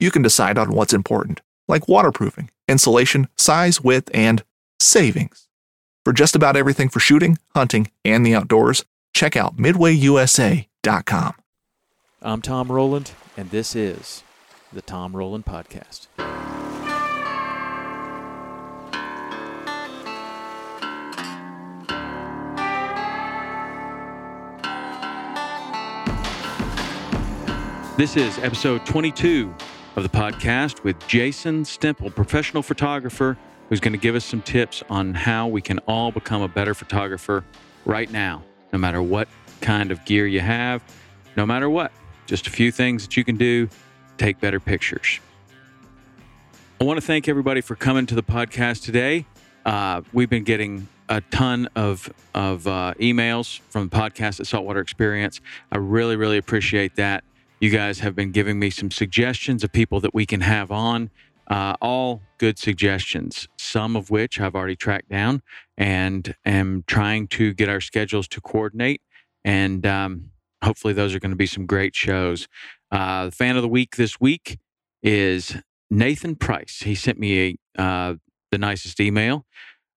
you can decide on what's important, like waterproofing, insulation, size, width, and savings. For just about everything for shooting, hunting, and the outdoors, check out midwayusa.com. I'm Tom Rowland, and this is the Tom Rowland Podcast. This is episode 22 of the podcast with Jason Stemple, professional photographer, who's going to give us some tips on how we can all become a better photographer right now, no matter what kind of gear you have, no matter what. Just a few things that you can do take better pictures. I want to thank everybody for coming to the podcast today. Uh, we've been getting a ton of of uh, emails from the podcast at Saltwater Experience. I really, really appreciate that. You guys have been giving me some suggestions of people that we can have on. Uh, all good suggestions, some of which I've already tracked down and am trying to get our schedules to coordinate. And um, hopefully, those are going to be some great shows. Uh, the fan of the week this week is Nathan Price. He sent me a, uh, the nicest email.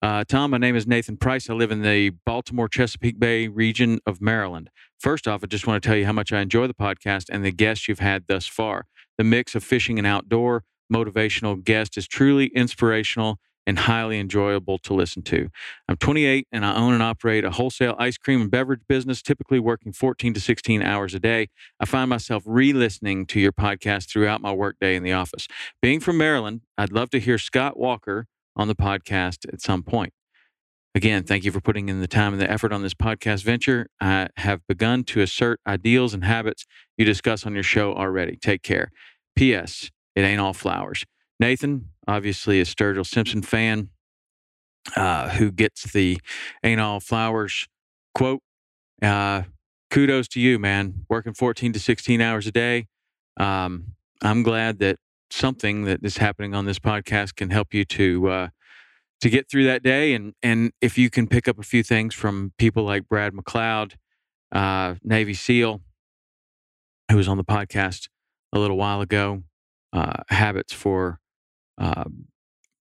Uh, Tom, my name is Nathan Price. I live in the Baltimore Chesapeake Bay region of Maryland. First off, I just want to tell you how much I enjoy the podcast and the guests you've had thus far. The mix of fishing and outdoor motivational guest is truly inspirational and highly enjoyable to listen to. I'm 28 and I own and operate a wholesale ice cream and beverage business, typically working 14 to 16 hours a day. I find myself re listening to your podcast throughout my workday in the office. Being from Maryland, I'd love to hear Scott Walker on the podcast at some point. Again, thank you for putting in the time and the effort on this podcast venture. I have begun to assert ideals and habits you discuss on your show already. Take care. P.S. It ain't all flowers. Nathan, obviously a Sturgill Simpson fan, uh, who gets the ain't all flowers quote. Uh, kudos to you, man. Working 14 to 16 hours a day. Um, I'm glad that something that is happening on this podcast can help you to uh, to get through that day. And and if you can pick up a few things from people like Brad McLeod, uh, Navy SEAL, who was on the podcast a little while ago, uh, habits for uh,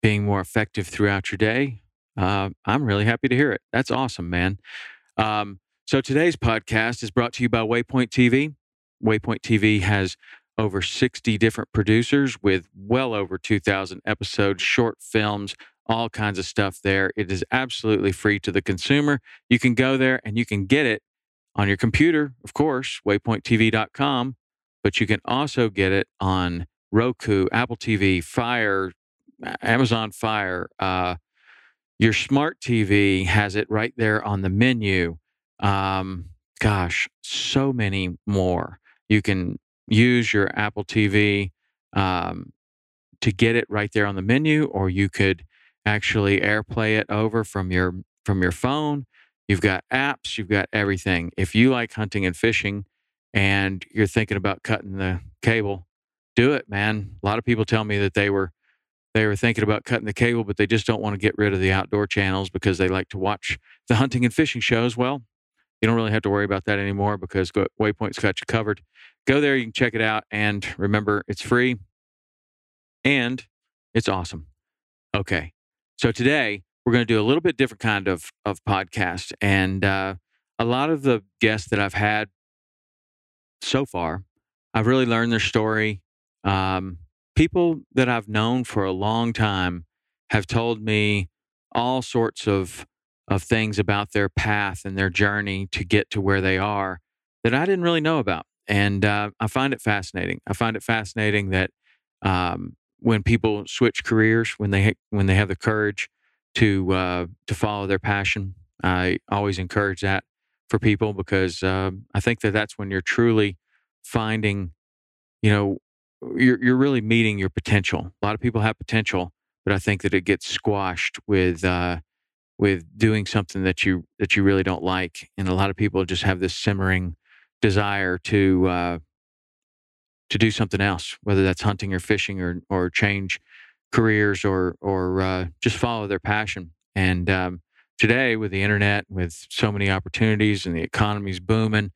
being more effective throughout your day. Uh, I'm really happy to hear it. That's awesome, man. Um, so today's podcast is brought to you by Waypoint TV. Waypoint TV has over 60 different producers with well over 2,000 episodes, short films, all kinds of stuff there. It is absolutely free to the consumer. You can go there and you can get it on your computer, of course, waypointtv.com, but you can also get it on Roku, Apple TV, Fire, Amazon Fire. Uh, your smart TV has it right there on the menu. Um, gosh, so many more. You can use your Apple TV um, to get it right there on the menu, or you could actually AirPlay it over from your from your phone. You've got apps, you've got everything. If you like hunting and fishing, and you're thinking about cutting the cable, do it, man. A lot of people tell me that they were they were thinking about cutting the cable, but they just don't want to get rid of the outdoor channels because they like to watch the hunting and fishing shows. Well, you don't really have to worry about that anymore because Waypoint's got you covered. Go there, you can check it out. And remember, it's free and it's awesome. Okay. So today we're going to do a little bit different kind of, of podcast. And uh, a lot of the guests that I've had so far, I've really learned their story. Um, people that I've known for a long time have told me all sorts of of things about their path and their journey to get to where they are that I didn't really know about, and uh, I find it fascinating. I find it fascinating that um, when people switch careers, when they when they have the courage to uh, to follow their passion, I always encourage that for people because uh, I think that that's when you're truly finding, you know, you're you're really meeting your potential. A lot of people have potential, but I think that it gets squashed with uh, with doing something that you that you really don't like, and a lot of people just have this simmering desire to uh, to do something else, whether that's hunting or fishing or or change careers or or uh, just follow their passion. And um, today, with the internet, with so many opportunities and the economy's booming,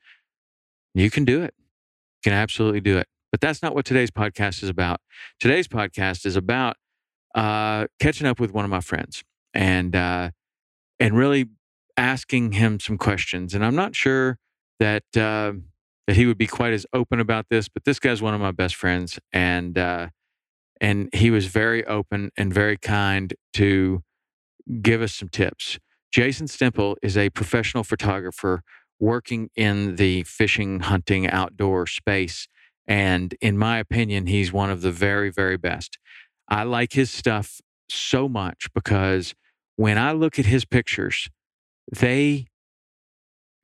you can do it. You can absolutely do it. But that's not what today's podcast is about. Today's podcast is about uh, catching up with one of my friends and uh, and really asking him some questions. And I'm not sure that uh, that he would be quite as open about this, but this guy's one of my best friends, and uh, and he was very open and very kind to give us some tips. Jason Stemple is a professional photographer working in the fishing, hunting, outdoor space. And in my opinion, he's one of the very, very best. I like his stuff so much because when I look at his pictures, they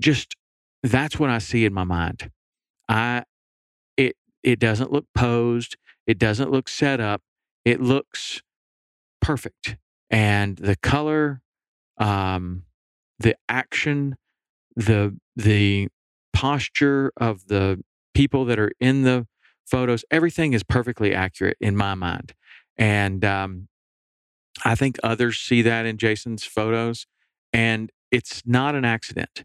just, that's what I see in my mind. I, it, it doesn't look posed. It doesn't look set up. It looks perfect. And the color, um, the action, the, the posture of the people that are in the photos, everything is perfectly accurate in my mind. And um, I think others see that in Jason's photos, and it's not an accident.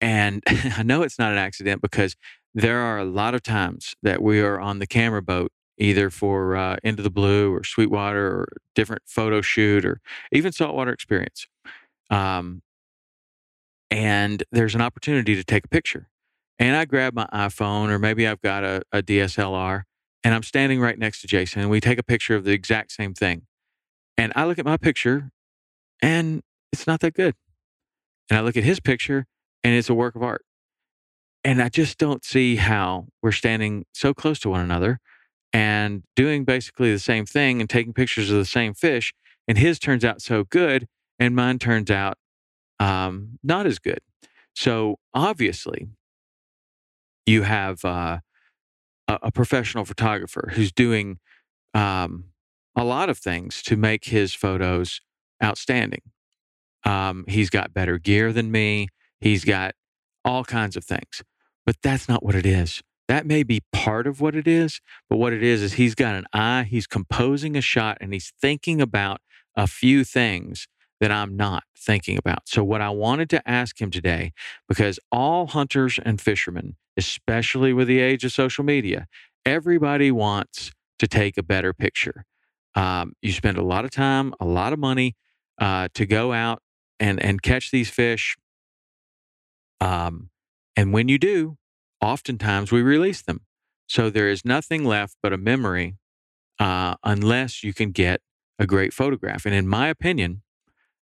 And I know it's not an accident because there are a lot of times that we are on the camera boat, either for uh, Into the Blue or Sweetwater or different photo shoot or even saltwater experience. Um, and there's an opportunity to take a picture and I grab my iPhone or maybe I've got a, a DSLR and I'm standing right next to Jason and we take a picture of the exact same thing. And I look at my picture and it's not that good. And I look at his picture and it's a work of art. And I just don't see how we're standing so close to one another and doing basically the same thing and taking pictures of the same fish. And his turns out so good and mine turns out um, not as good. So obviously, you have uh, a, professional photographer who's doing um, a lot of things to make his photos outstanding. Um, he's got better gear than me. He's got all kinds of things, but that's not what it is. That may be part of what it is, but what it is is he's got an eye, he's composing a shot, and he's thinking about a few things that I'm not thinking about. So, what I wanted to ask him today, because all hunters and fishermen, especially with the age of social media, everybody wants to take a better picture. Um, you spend a lot of time, a lot of money uh, to go out and, and catch these fish. Um, and when you do, oftentimes we release them. So there is nothing left but a memory uh, unless you can get a great photograph. And in my opinion,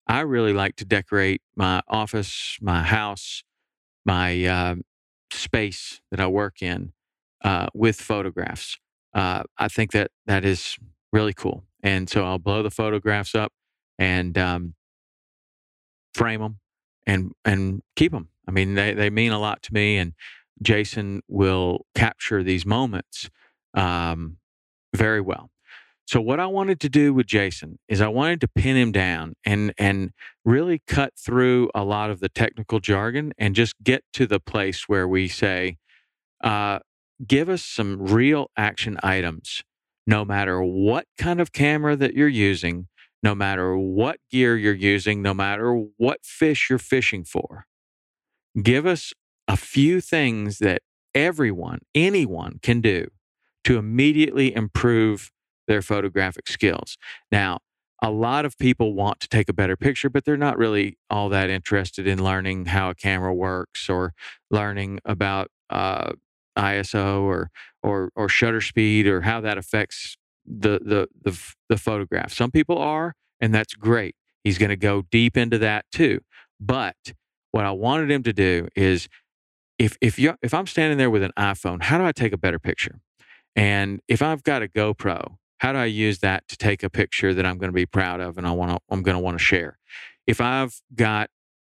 I really like to decorate my office, my house, my uh, space that I work in uh, with photographs. Uh, I think that that is really cool. And so I'll blow the photographs up and um, frame them and and keep them. I mean, they they mean a lot to me. And Jason will capture these moments um, very well. So what I wanted to do with Jason is I wanted to pin him down and and really cut through a lot of the technical jargon and just get to the place where we say, uh, give us some real action items no matter what kind of camera that you're using, no matter what gear you're using, no matter what fish you're fishing for. Give us a few things that everyone, anyone can do to immediately improve their photographic skills. Now, a lot of people want to take a better picture, but they're not really all that interested in learning how a camera works or learning about uh, ISO or or or shutter speed or how that affects the the the, the photograph. Some people are, and that's great. He's going to go deep into that too. But what I wanted him to do is if if you if I'm standing there with an iPhone, how do I take a better picture? And if I've got a GoPro, how do I use that to take a picture that I'm going to be proud of and I want to I'm going to want to share? If I've got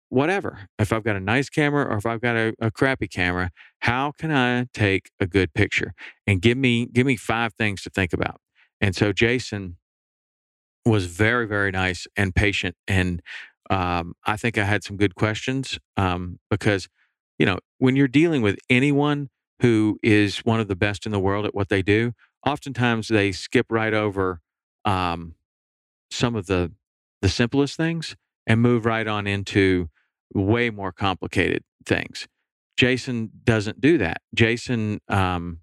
whatever, if I've got a nice camera or if I've got a, a crappy camera, how can I take a good picture? And give me give me five things to think about. And so Jason was very very nice and patient and um, I think I had some good questions um, because you know when you're dealing with anyone who is one of the best in the world at what they do, oftentimes they skip right over um, some of the the simplest things and move right on into way more complicated things. Jason doesn't do that. Jason um,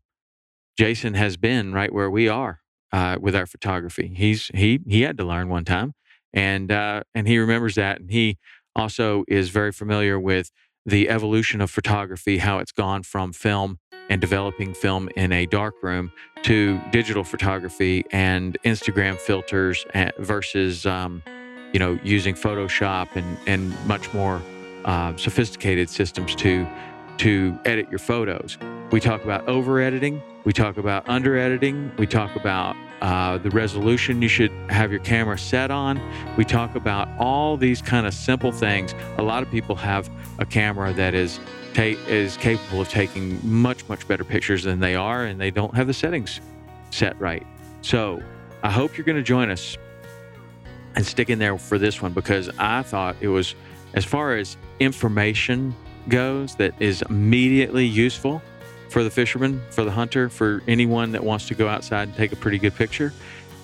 Jason has been right where we are uh, with our photography. He's he he had to learn one time, and uh, and he remembers that, and he also is very familiar with the evolution of photography, how it's gone from film and developing film in a dark room to digital photography and Instagram filters eh, versus, um, you know, using Photoshop and, and much more uh, sophisticated systems to to edit your photos. We talk about over editing. We talk about under editing. We talk about uh, the resolution you should have your camera set on. We talk about all these kind of simple things. A lot of people have a camera that is ta- is capable of taking much much better pictures than they are, and they don't have the settings set right. So I hope you're going to join us and stick in there for this one because I thought it was as far as information goes that is immediately useful for the fisherman, for the hunter, for anyone that wants to go outside and take a pretty good picture.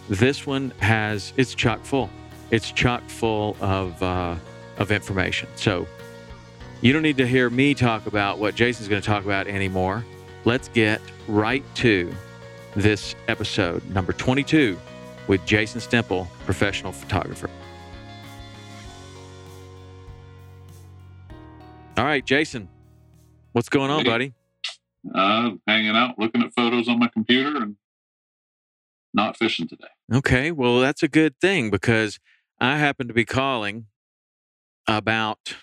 This one has it's chock full. It's chock full of uh, of information. So you don't need to hear me talk about what Jason's going to talk about anymore. Let's get right to this episode, number 22, with Jason Stemple, professional photographer. All right, Jason, what's going on, Hey. buddy? Uh, hanging out, looking at photos on my computer, and not fishing today. Okay, well, that's a good thing because I happen to be calling about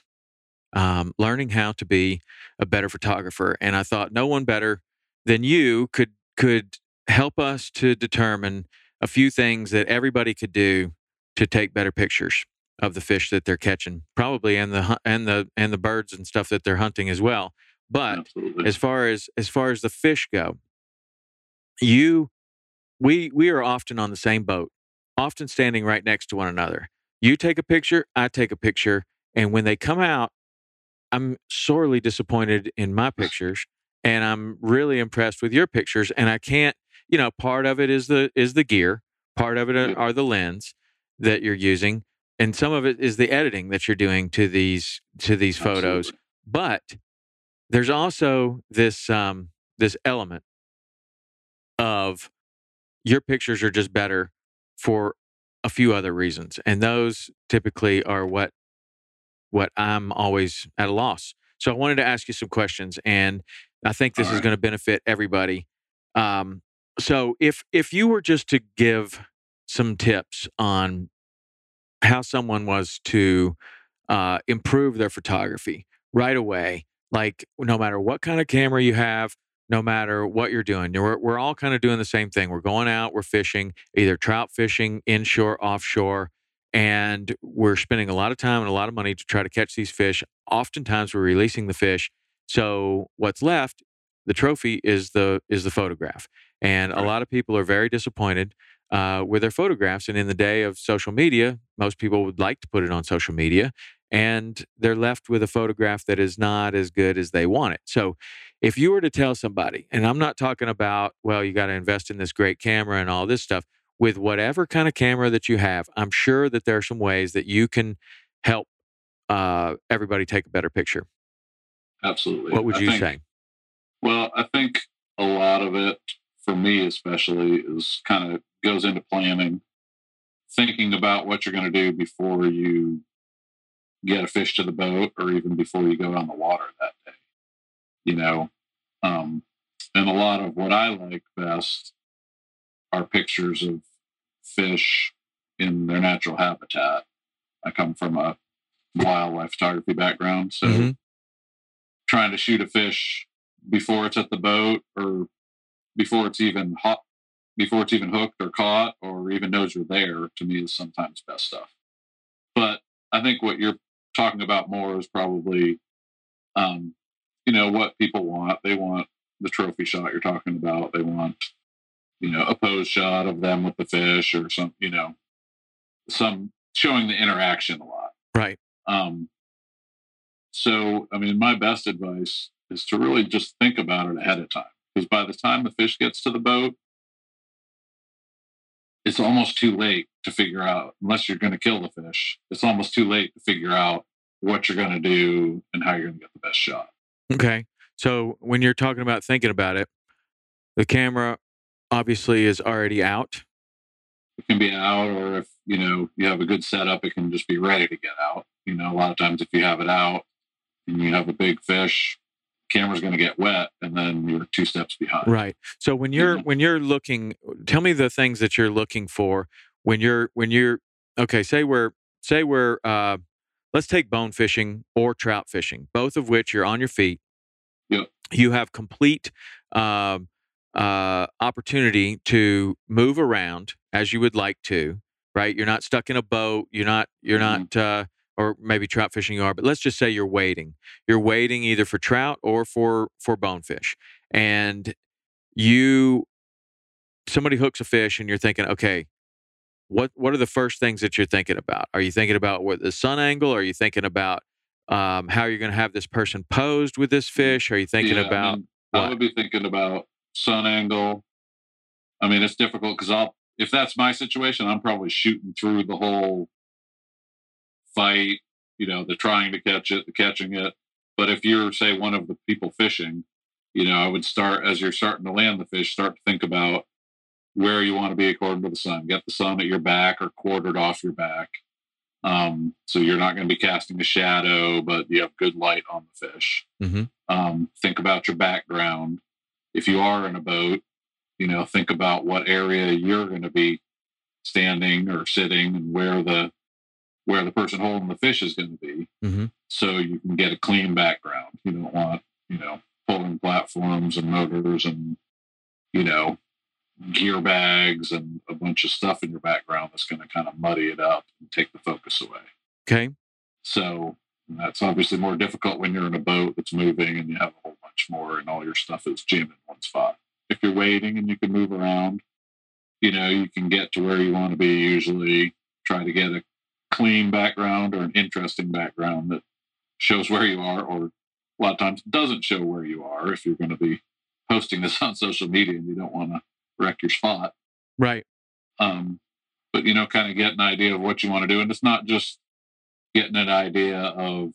um, learning how to be a better photographer, and I thought no one better than you could could help us to determine a few things that everybody could do to take better pictures of the fish that they're catching, probably and the and the and the birds and stuff that they're hunting as well. But Absolutely. as far as as far as the fish go you we we are often on the same boat often standing right next to one another you take a picture i take a picture and when they come out i'm sorely disappointed in my pictures and i'm really impressed with your pictures and i can't you know part of it is the is the gear part of it uh, are, are the lens that you're using and some of it is the editing that you're doing to these to these photos Absolutely. but there's also this um, this element of your pictures are just better for a few other reasons, and those typically are what what I'm always at a loss. So I wanted to ask you some questions, and I think this All is right. going to benefit everybody. Um, so if if you were just to give some tips on how someone was to uh, improve their photography right away, like no matter what kind of camera you have, no matter what you're doing, we're, we're all kind of doing the same thing. We're going out, we're fishing, either trout fishing, inshore, offshore, and we're spending a lot of time and a lot of money to try to catch these fish. Oftentimes, we're releasing the fish. So what's left, the trophy, is the is the photograph. And a lot of people are very disappointed uh, with their photographs. And in the day of social media, most people would like to put it on social media, and they're left with a photograph that is not as good as they want it. So, if you were to tell somebody, and I'm not talking about, well, you got to invest in this great camera and all this stuff, with whatever kind of camera that you have, I'm sure that there are some ways that you can help uh, everybody take a better picture. Absolutely. What would I you think- say? Well, I think a lot of it, for me especially, is kind of goes into planning, thinking about what you're going to do before you get a fish to the boat or even before you go on the water that day. You know, um, and a lot of what I like best are pictures of fish in their natural habitat. I come from a wildlife photography background, so Mhm. trying to shoot a fish before it's at the boat or before it's even hot before it's even hooked or caught or even knows you're there to me is sometimes best stuff but i think what you're talking about more is probably um, you know what people want they want the trophy shot you're talking about they want you know a pose shot of them with the fish or some you know some showing the interaction a lot Right. um, so, I mean, my best advice is to really just think about it ahead of time. Because by the time the fish gets to the boat, it's almost too late to figure out, unless you're going to kill the fish, it's almost too late to figure out what you're going to do and how you're going to get the best shot. Okay. So when you're talking about thinking about it, the camera obviously is already out. It can be out, or if you know you have a good setup, it can just be ready to get out. You know, a lot of times if you have it out and you have a big fish, camera's going to get wet, and then you're two steps behind. Right. So when you're Mhm. when you're looking, tell me the things that you're looking for when you're when you're okay. Say we're say we're uh, let's take bone fishing or trout fishing, both of which you're on your feet. Yep. You have complete um, uh, opportunity to move around as you would like to. Right. You're not stuck in a boat. You're not. You're Mhm. not. Uh, or maybe trout fishing you are, but let's just say you're waiting. You're waiting either for trout or for for bonefish, and you somebody hooks a fish and you're thinking okay what what are the first things that you're thinking about are you thinking about what the sun angle are you thinking about um, how you're going to have this person posed with this fish are you thinking Yeah, I about mean, I would be thinking about sun angle. I mean, it's difficult because I'll if that's my situation, I'm probably shooting through the whole fight. You know, the trying to catch it, the catching it. But if you're say one of the people fishing, you know, I would start as you're starting to land the fish, start to think about where you want to be according to the sun. Get the sun at your back or quartered off your back. Um, so you're not going to be casting a shadow, but you have good light on the fish Mhm. um, think about your background if you are in a boat you know think about what area you're going to be standing or sitting and where the where the person holding the fish is going to be Mhm. so you can get a clean background you don't want you know poling platforms and motors and you know gear bags and a bunch of stuff in your background that's going to kind of muddy it up and take the focus away okay so that's obviously more difficult when you're in a boat that's moving and you have a whole bunch more and all your stuff is jammed in one spot. If you're waiting and you can move around, you know, you can get to where you want to be usually. Try to get a clean background or an interesting background that shows where you are, or a lot of times doesn't show where you are if you're going to be posting this on social media and you don't want to wreck your spot. Right. Um, but you know, kind of get an idea of what you want to do, and it's not just getting an idea of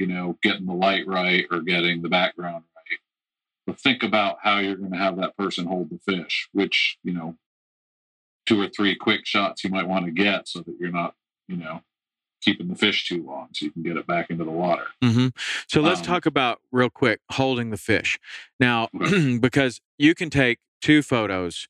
you know getting the light right or getting the background right, but think about how you're going to have that person hold the fish, which you know, two or three quick shots you might want to get so that you're not you know keeping the fish too long, so you can get it back into the water. hmm So let's Um, talk about real quick holding the fish. Now, Okay. because you can take two photos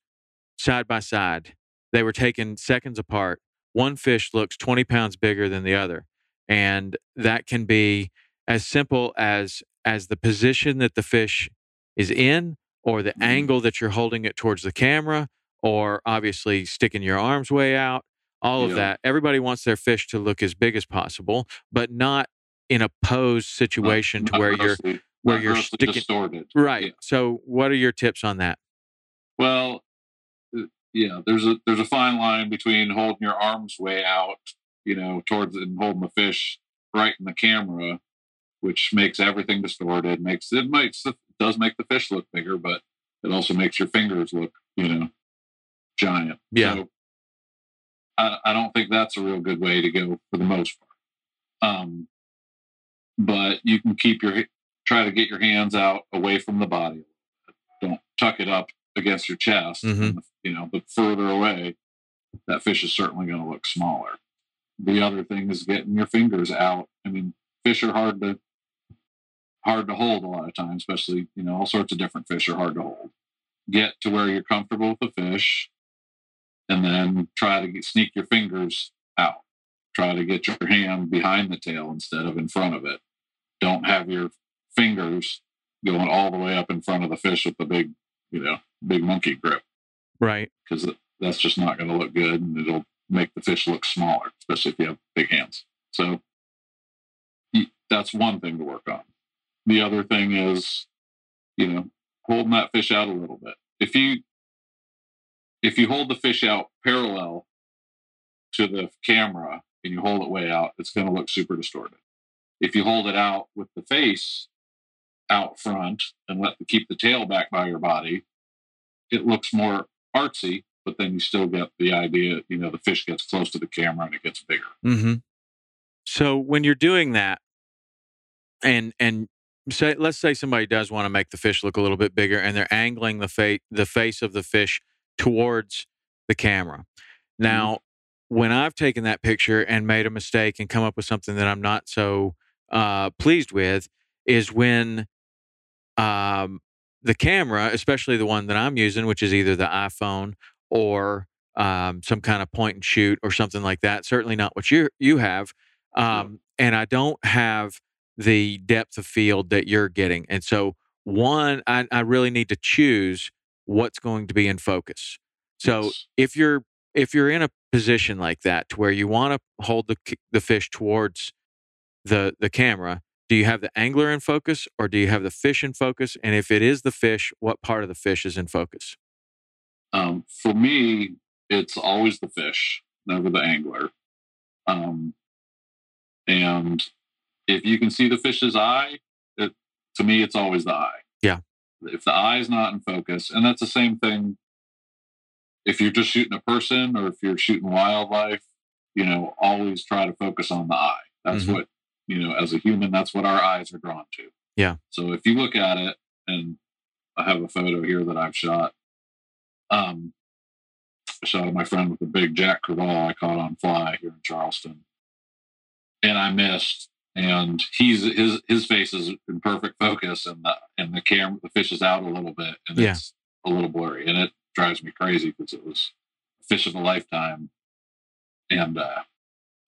side by side, they were taken seconds apart. One fish looks 20 pounds bigger than the other. And that can be as simple as as the position that the fish is in or the Mhm. angle that you're holding it towards the camera or obviously sticking your arms way out all of that everybody wants their fish to look as big as possible but not in a posed situation to Not where you're where you're sticking- distorted. right Yeah. so what are your tips on that Well, uh, yeah, there's a there's a fine line between holding your arms way out, you know, towards and holding the fish right in the camera, which makes everything distorted. Makes it makes the does make the fish look bigger, but it also makes your fingers look, you know, giant. Yeah. So I, I don't think that's a real good way to go for the most part. Um, but you can keep your try to get your hands out away from the body. Don't tuck it up against your chest. Mhm. You know, but further away, that fish is certainly going to look smaller. The other thing is getting your fingers out. I mean, fish are hard to hard to hold a lot of times, especially you know all sorts of different fish are hard to hold. Get to where you're comfortable with the fish, and then try to get, sneak your fingers out. Try to get your hand behind the tail instead of in front of it. Don't have your fingers going all the way up in front of the fish with the big, you know, big monkey grip Right. because that's just not going to look good and it'll make the fish look smaller, especially if you have big hands. So that's one thing to work on. The other thing is, you know, holding that fish out a little bit. If you if you hold the fish out parallel to the camera and you hold it way out, it's going to look super distorted. If you hold it out with the face out front and let the, keep the tail back by your body, it looks more artsy, but then you still get the idea, you know, the fish gets close to the camera and it gets bigger. Mm-hmm. So when you're doing that, and and say let's say somebody does want to make the fish look a little bit bigger, and they're angling the face the face of the fish towards the camera. Now, when I've taken that picture and made a mistake and come up with something that I'm not so uh, pleased with, is when um, the camera, especially the one that I'm using, which is either the iPhone or um, some kind of point and shoot or something like that. Certainly not what you you have, um, and I don't have the depth of field that you're getting. And so, one, I, I really need to choose what's going to be in focus. So Yes. if you're if you're in a position like that to where you want to hold the the fish towards the the camera, do you have the angler in focus or do you have the fish in focus? And if it is the fish, what part of the fish is in focus? Um, for me, it's always the fish, never the angler. Um, and if you can see the fish's eye, it, to me, it's always the eye. Yeah. If the eye is not in focus, and that's the same thing if you're just shooting a person or if you're shooting wildlife, you know, always try to focus on the eye. That's Mhm. what, you know, as a human, that's what our eyes are drawn to. Yeah. So if you look at it, and I have a photo here that I've shot. Um, I shot of my friend with a big Jack Crevalle I caught on fly here in Charleston, and I missed. And he's his his face is in perfect focus, and the and the camera the fish is out a little bit, and Yeah. it's a little blurry, and it drives me crazy because it was a fish of a lifetime, and uh,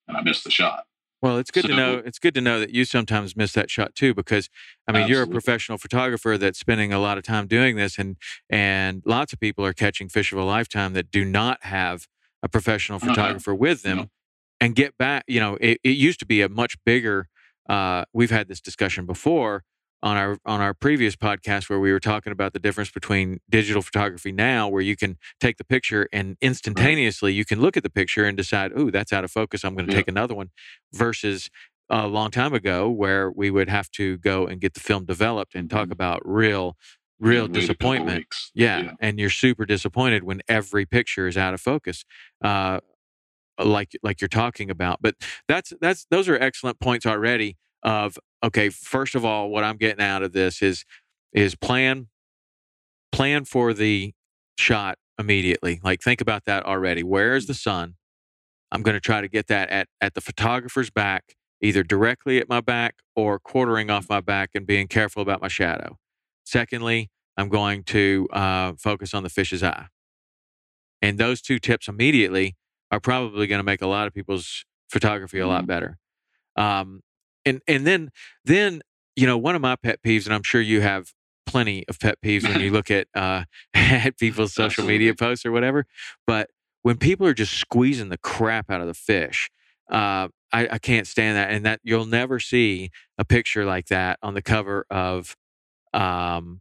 and I missed the shot. Well, it's good to know. It's good to know that you sometimes miss that shot too, because I mean, you're a professional photographer that's spending a lot of time doing this, and and lots of people are catching fish of a lifetime that do not have a professional Uh-huh. photographer with them, No. and get back. You know, it, it used to be a much bigger. Uh, we've had this discussion before on our on our previous podcast where we were talking about the difference between digital photography now, where you can take the picture and instantaneously you can look at the picture and decide, oh, that's out of focus. I'm going to Yeah. take another one versus a long time ago where we would have to go and get the film developed and talk Mhm. about real real And wait a couple disappointment weeks. yeah, and you're super disappointed when every picture is out of focus uh like like you're talking about but that's that's those are excellent points already of okay first of all what i'm getting out of this is is plan plan for the shot immediately. Like think about that already. Where is the sun? I'm going to try to get that at at the photographer's back either directly at my back or quartering off my back and being careful about my shadow. Secondly i'm going to uh, focus on the fish's eye. And those two tips immediately are probably going to make a lot of people's photography a lot Mhm. better. Um, and and then then you know one of my pet peeves and i'm sure you have plenty of pet peeves when you look at uh, at people's social media posts or whatever but when people are just squeezing the crap out of the fish uh, I, I can't stand that and that you'll never see a picture like that on the cover of um,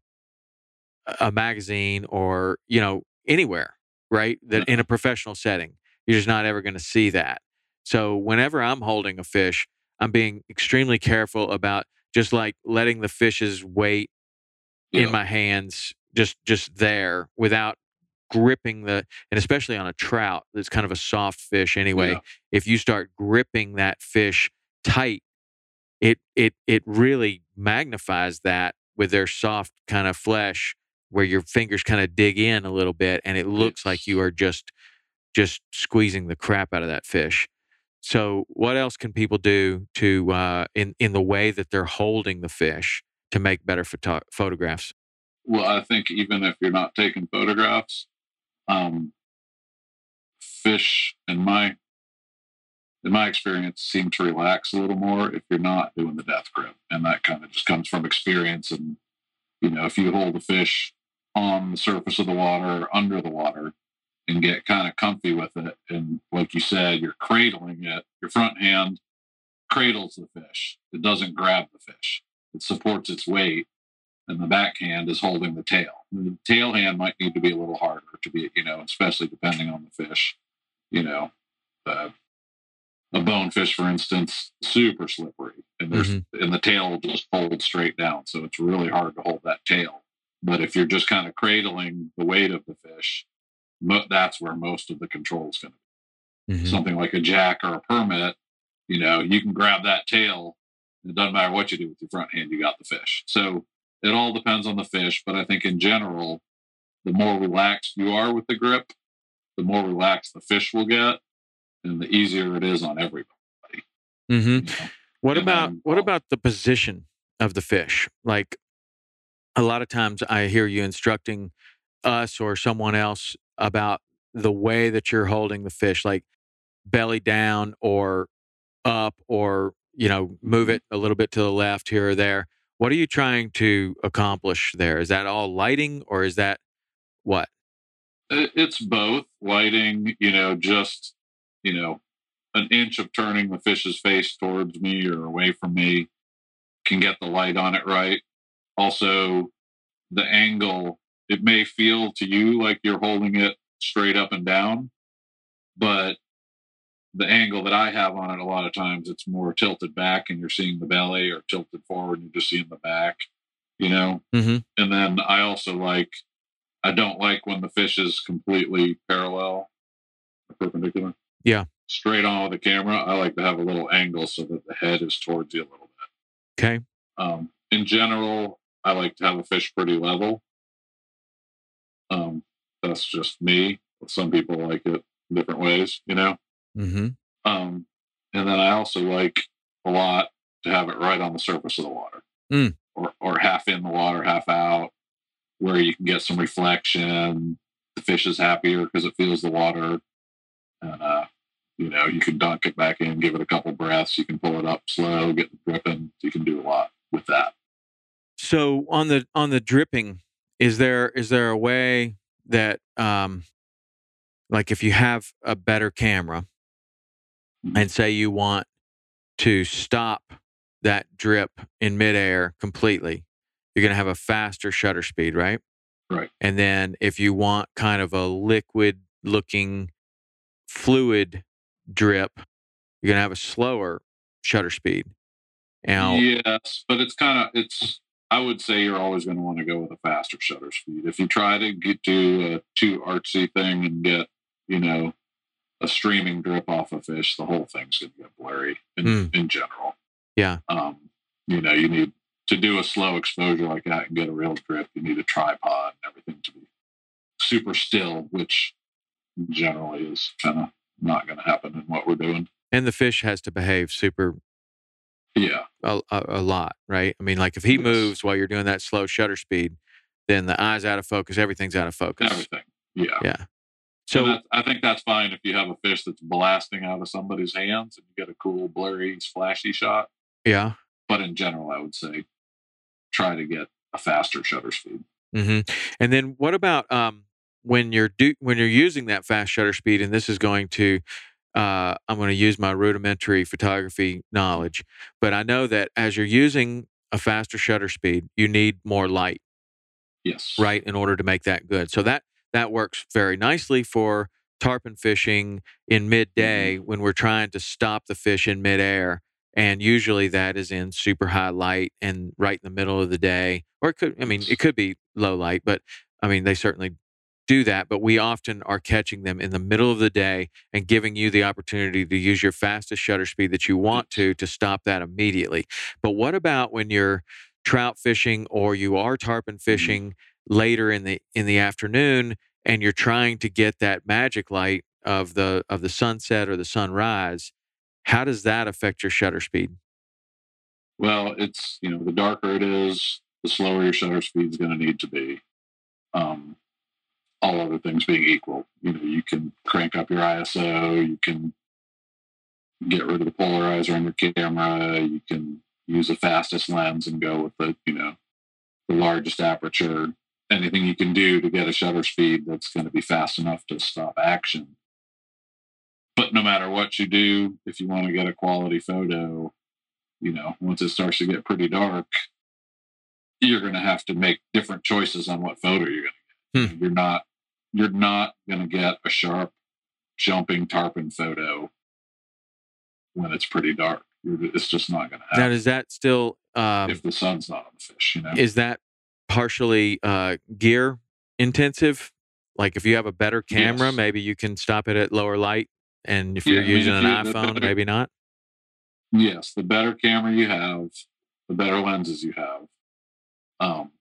a magazine or you know anywhere right that in a professional setting you're just not ever going to see that. So whenever i'm holding a fish i'm being extremely careful about just like letting the fish's weight in my hands, just just there without gripping the and especially on a trout that's kind of a soft fish anyway Yeah. if you start gripping that fish tight it it it really magnifies that with their soft kind of flesh where your fingers kind of dig in a little bit and it looks like you are just just squeezing the crap out of that fish so what else can people do to uh in in the way that they're holding the fish to make better photo- photographs Well, I think even if you're not taking photographs, um, fish in my in my experience seem to relax a little more if you're not doing the death grip, and that kind of just comes from experience. And you know, if you hold the fish on the surface of the water or under the water and get kind of comfy with it, and like you said, you're cradling it. Your front hand cradles the fish. It doesn't grab the fish. It supports its weight and the backhand is holding the tail. The tail hand might need to be a little harder to be, you know, especially depending on the fish. You know, uh, a bonefish, for instance, super slippery, and there's and the tail will just fold straight down, so it's really hard to hold that tail. But if you're just kind of cradling the weight of the fish, mo- that's where most of the control is going to be Mhm. something like a jack or a permit, you know, you can grab that tail. It doesn't matter what you do with your front hand, you got the fish. So it all depends on the fish. But I think in general, the more relaxed you are with the grip, the more relaxed the fish will get, and the easier it is on everybody. Mm-hmm. you know? What And about then- what about the position of the fish? Like a lot of times I hear you instructing us or someone else about the way that you're holding the fish, like belly down or up or you know move mm-hmm. it a little bit to the left here or there. What are you trying to accomplish there? Is that all lighting or is that what? It's both lighting, you know, just, you know, an inch of turning the fish's face towards me or away from me can get the light on it right. Also, the angle, it may feel to you like you're holding it straight up and down, but the angle that I have on it, a lot of times it's more tilted back and you're seeing the belly or tilted forward and you're just seeing the back, you know? Mhm. And then I also like, I don't like when the fish is completely parallel or perpendicular. Yeah. Straight on with the camera. I like to have a little angle so that the head is towards you a little bit. Okay. Um, in general, I like to have a fish pretty level. Um, that's just me. Some people like it different ways, you know. Mm-hmm. Um, and then I also like a lot to have it right on the surface of the water, Mm. or or half in the water, half out, where you can get some reflection. The fish is happier because it feels the water, and uh, you know you can dunk it back in, give it a couple breaths. You can pull it up slow, get it dripping. You can do a lot with that. So on the on the dripping, is there is there a way that um like if you have a better camera Mhm. and say you want to stop that drip in midair completely, you're gonna have a faster shutter speed, right? Right. And then if you want kind of a liquid looking fluid drip, you're gonna have a slower shutter speed. Now Yes, but it's kind of it's. I would say you're always going to want to go with a faster shutter speed. If you try to get to a too artsy thing and get, you know, a streaming drip off a fish, the whole thing's going to get blurry in, Mm. in general. Yeah. Um, you know, you need to do a slow exposure like that and get a real drip. You need a tripod and everything to be super still, which generally is kind of not going to happen in what we're doing. and the fish has to behave super Yeah. a, a, a lot, right? I mean, like if he moves while you're doing that slow shutter speed, then the eyes out of focus, everything's out of focus. Everything. Yeah. Yeah. So I think that's fine if you have a fish that's blasting out of somebody's hands and you get a cool, blurry, flashy shot. yeah. But in general, I would say try to get a faster shutter speed. hmm And then what about um, when you're do when you're using that fast shutter speed? And this is going to uh, I'm going to use my rudimentary photography knowledge, but I know that as you're using a faster shutter speed, you need more light, Yes. right, in order to make that good. So that that works very nicely for tarpon fishing in midday when we're trying to stop the fish in midair And usually that is in super high light and right in the middle of the day. Or it could, I mean, it could be low light, but I mean, they certainly do that, but we often are catching them in the middle of the day and giving you the opportunity to use your fastest shutter speed that you want to to stop that immediately. But what about when you're trout fishing or you are tarpon fishing mm-hmm. later in the in the afternoon and you're trying to get that magic light of the of the sunset or the sunrise? How does that affect your shutter speed? Well, it's you know the darker it is, the slower your shutter speed is going to need to be. Um, all other things being equal. You know, you can crank up your ISO, you can get rid of the polarizer on your camera, you can use the fastest lens and go with the, you know, the largest aperture. Anything you can do to get a shutter speed that's going to be fast enough to stop action. But no matter what you do, if you want to get a quality photo, you know, once it starts to get pretty dark, you're going to have to make different choices on what photo you're going. Hmm. You're not you're not going to get a sharp jumping tarpon photo when it's pretty dark. It's just not going to happen. Now, is that still um, if the sun's not on the fish? You know, is that partially uh, gear intensive? Like if you have a better camera, yes. maybe you can stop it at lower light, and if you're using I mean, if an iPhone, better, maybe not. Yes, the better camera you have, the better lenses you have, um,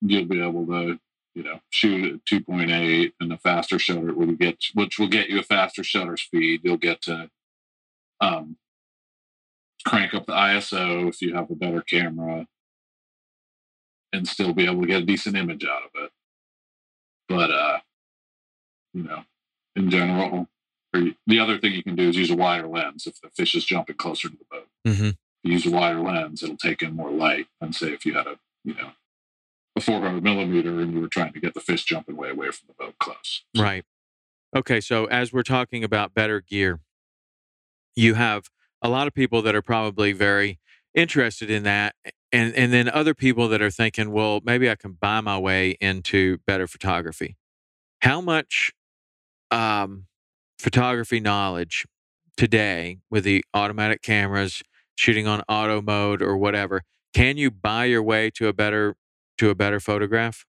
you'll be able to you know, shoot at 2.8 and a faster shutter will get, which will get you a faster shutter speed. You'll get to um, crank up the ISO if you have a better camera and still be able to get a decent image out of it. But, uh, you know, in general, the other thing you can do is use a wider lens if the fish is jumping closer to the boat. Mm-hmm. use a wider lens, it'll take in more light than say if you had a, you know, a 400 millimeter and you were trying to get the fish jumping way away from the boat close. Right. Okay. So as we're talking about better gear, you have a lot of people that are probably very interested in that. And, and then other people that are thinking, well, maybe I can buy my way into better photography. How much um, photography knowledge today with the automatic cameras, shooting on auto mode or whatever, can you buy your way to a better to a better photograph?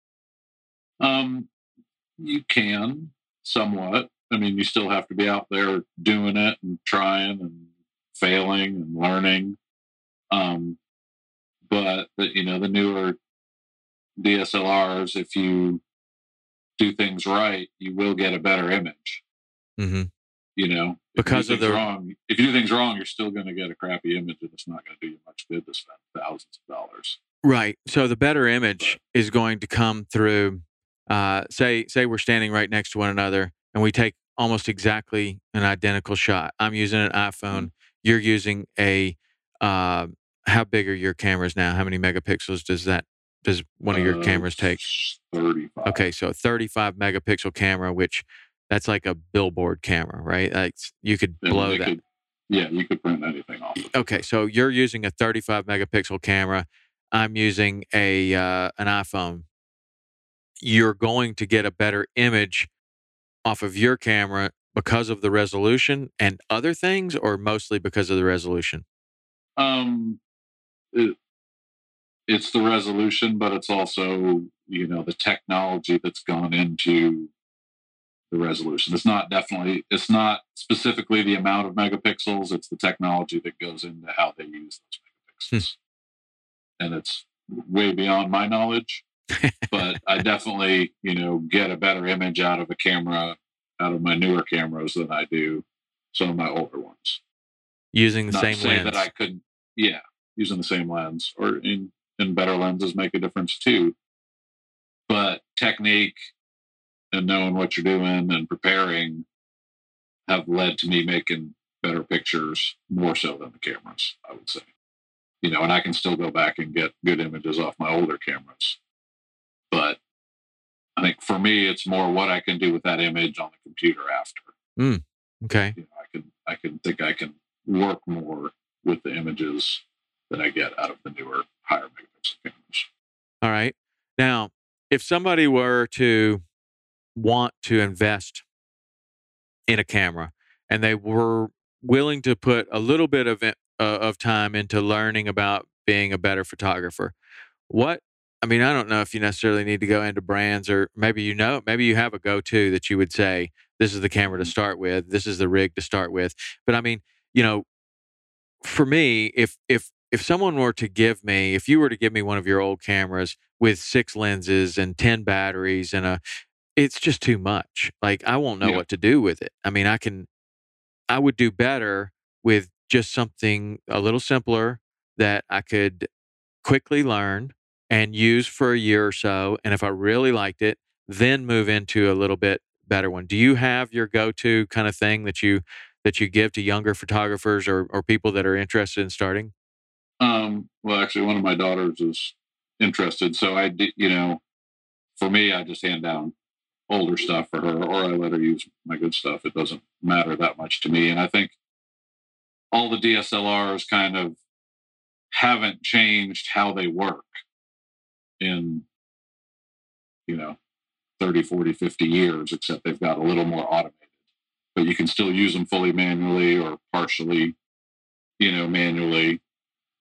Um, you can somewhat. I mean, you still have to be out there doing it and trying and failing and learning. Um, but the, you know, the newer DSLRs, if you do things right, you will get a better image. Mm-hmm. You know, because of the wrong. If you do things wrong, you're still going to get a crappy image, and it's not going to do you much good to spend thousands of dollars. Right. So the better image is going to come through. Uh, say say we're standing right next to one another, and we take almost exactly an identical shot. I'm using an iPhone. Mm-hmm. You're using a. Uh, how big are your cameras now? How many megapixels does that does one of your uh, cameras take? 35. Okay, so a 35 megapixel camera, which that's like a billboard camera, right? Like you could blow that. Could, yeah, you could print anything off. Of okay, so you're using a 35 megapixel camera I'm using a uh, an iPhone, you're going to get a better image off of your camera because of the resolution and other things, or mostly because of the resolution? Um, it, it's the resolution, but it's also you know the technology that's gone into the resolution. It's not definitely it's not specifically the amount of megapixels. It's the technology that goes into how they use those megapixels. And it's way beyond my knowledge. but I definitely, you know, get a better image out of a camera, out of my newer cameras than I do some of my older ones. Using the Not same lens. That I could, yeah, using the same lens, or in in better lenses make a difference too. But technique and knowing what you're doing and preparing have led to me making better pictures more so than the cameras. I would say you know, and I can still go back and get good images off my older cameras. But I think for me, it's more what I can do with that image on the computer after. Mm, okay. You know, I can I can think I can work more with the images that I get out of the newer higher megapixel cameras. All right. Now, if somebody were to want to invest in a camera and they were willing to put a little bit of uh, of time into learning about being a better photographer. What I mean, I don't know if you necessarily need to go into brands or maybe you know, maybe you have a go-to that you would say this is the camera to start with, this is the rig to start with. But I mean, you know, for me, if if if someone were to give me, if you were to give me one of your old cameras with six lenses and 10 batteries and a it's just too much. Like I won't know Yeah. what to do with it. I mean, I can I would do better with just something a little simpler that I could quickly learn and use for a year or so. And if I really liked it, then move into a little bit better one. Do you have your go-to kind of thing that you that you give to younger photographers or, or people that are interested in starting? Um, well, actually, one of my daughters is interested, so I, you know, for me, I just hand down older stuff for her, or I let her use my good stuff. It doesn't matter that much to me, and I think all the DSLRs kind of haven't changed how they work in, you know, 30, 40, 50 years, except they've got a little more automated. But you can still use them fully manually or partially, you know, manually.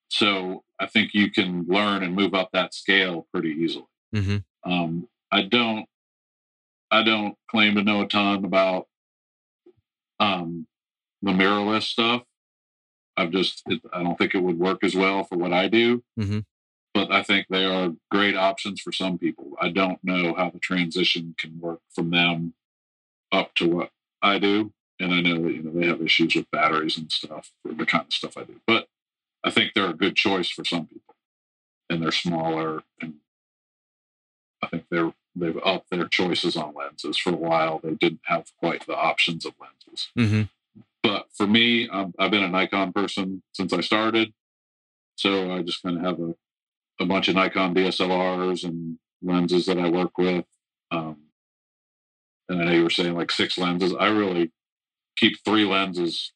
So I think you can learn and move up that scale pretty easily. Mm-hmm. Um, I don't, I don't claim to know a ton about um, the mirrorless stuff. I've just, it, I don't think it would work as well for what I do. Mhm. But I think they are great options for some people. I don't know how the transition can work from them up to what I do, and I know that you know they have issues with batteries and stuff for the kind of stuff I do. But I think they're a good choice for some people, and they're smaller, and I think they're they've upped their choices on lenses. For a while, they didn't have quite the options of lenses. Mm-hmm. But for me, I'm, I've been a Nikon person since I started, so I just kind of have a a bunch of Nikon DSLRs and lenses that I work with. Um, and I know you were saying like six lenses. I really keep three lenses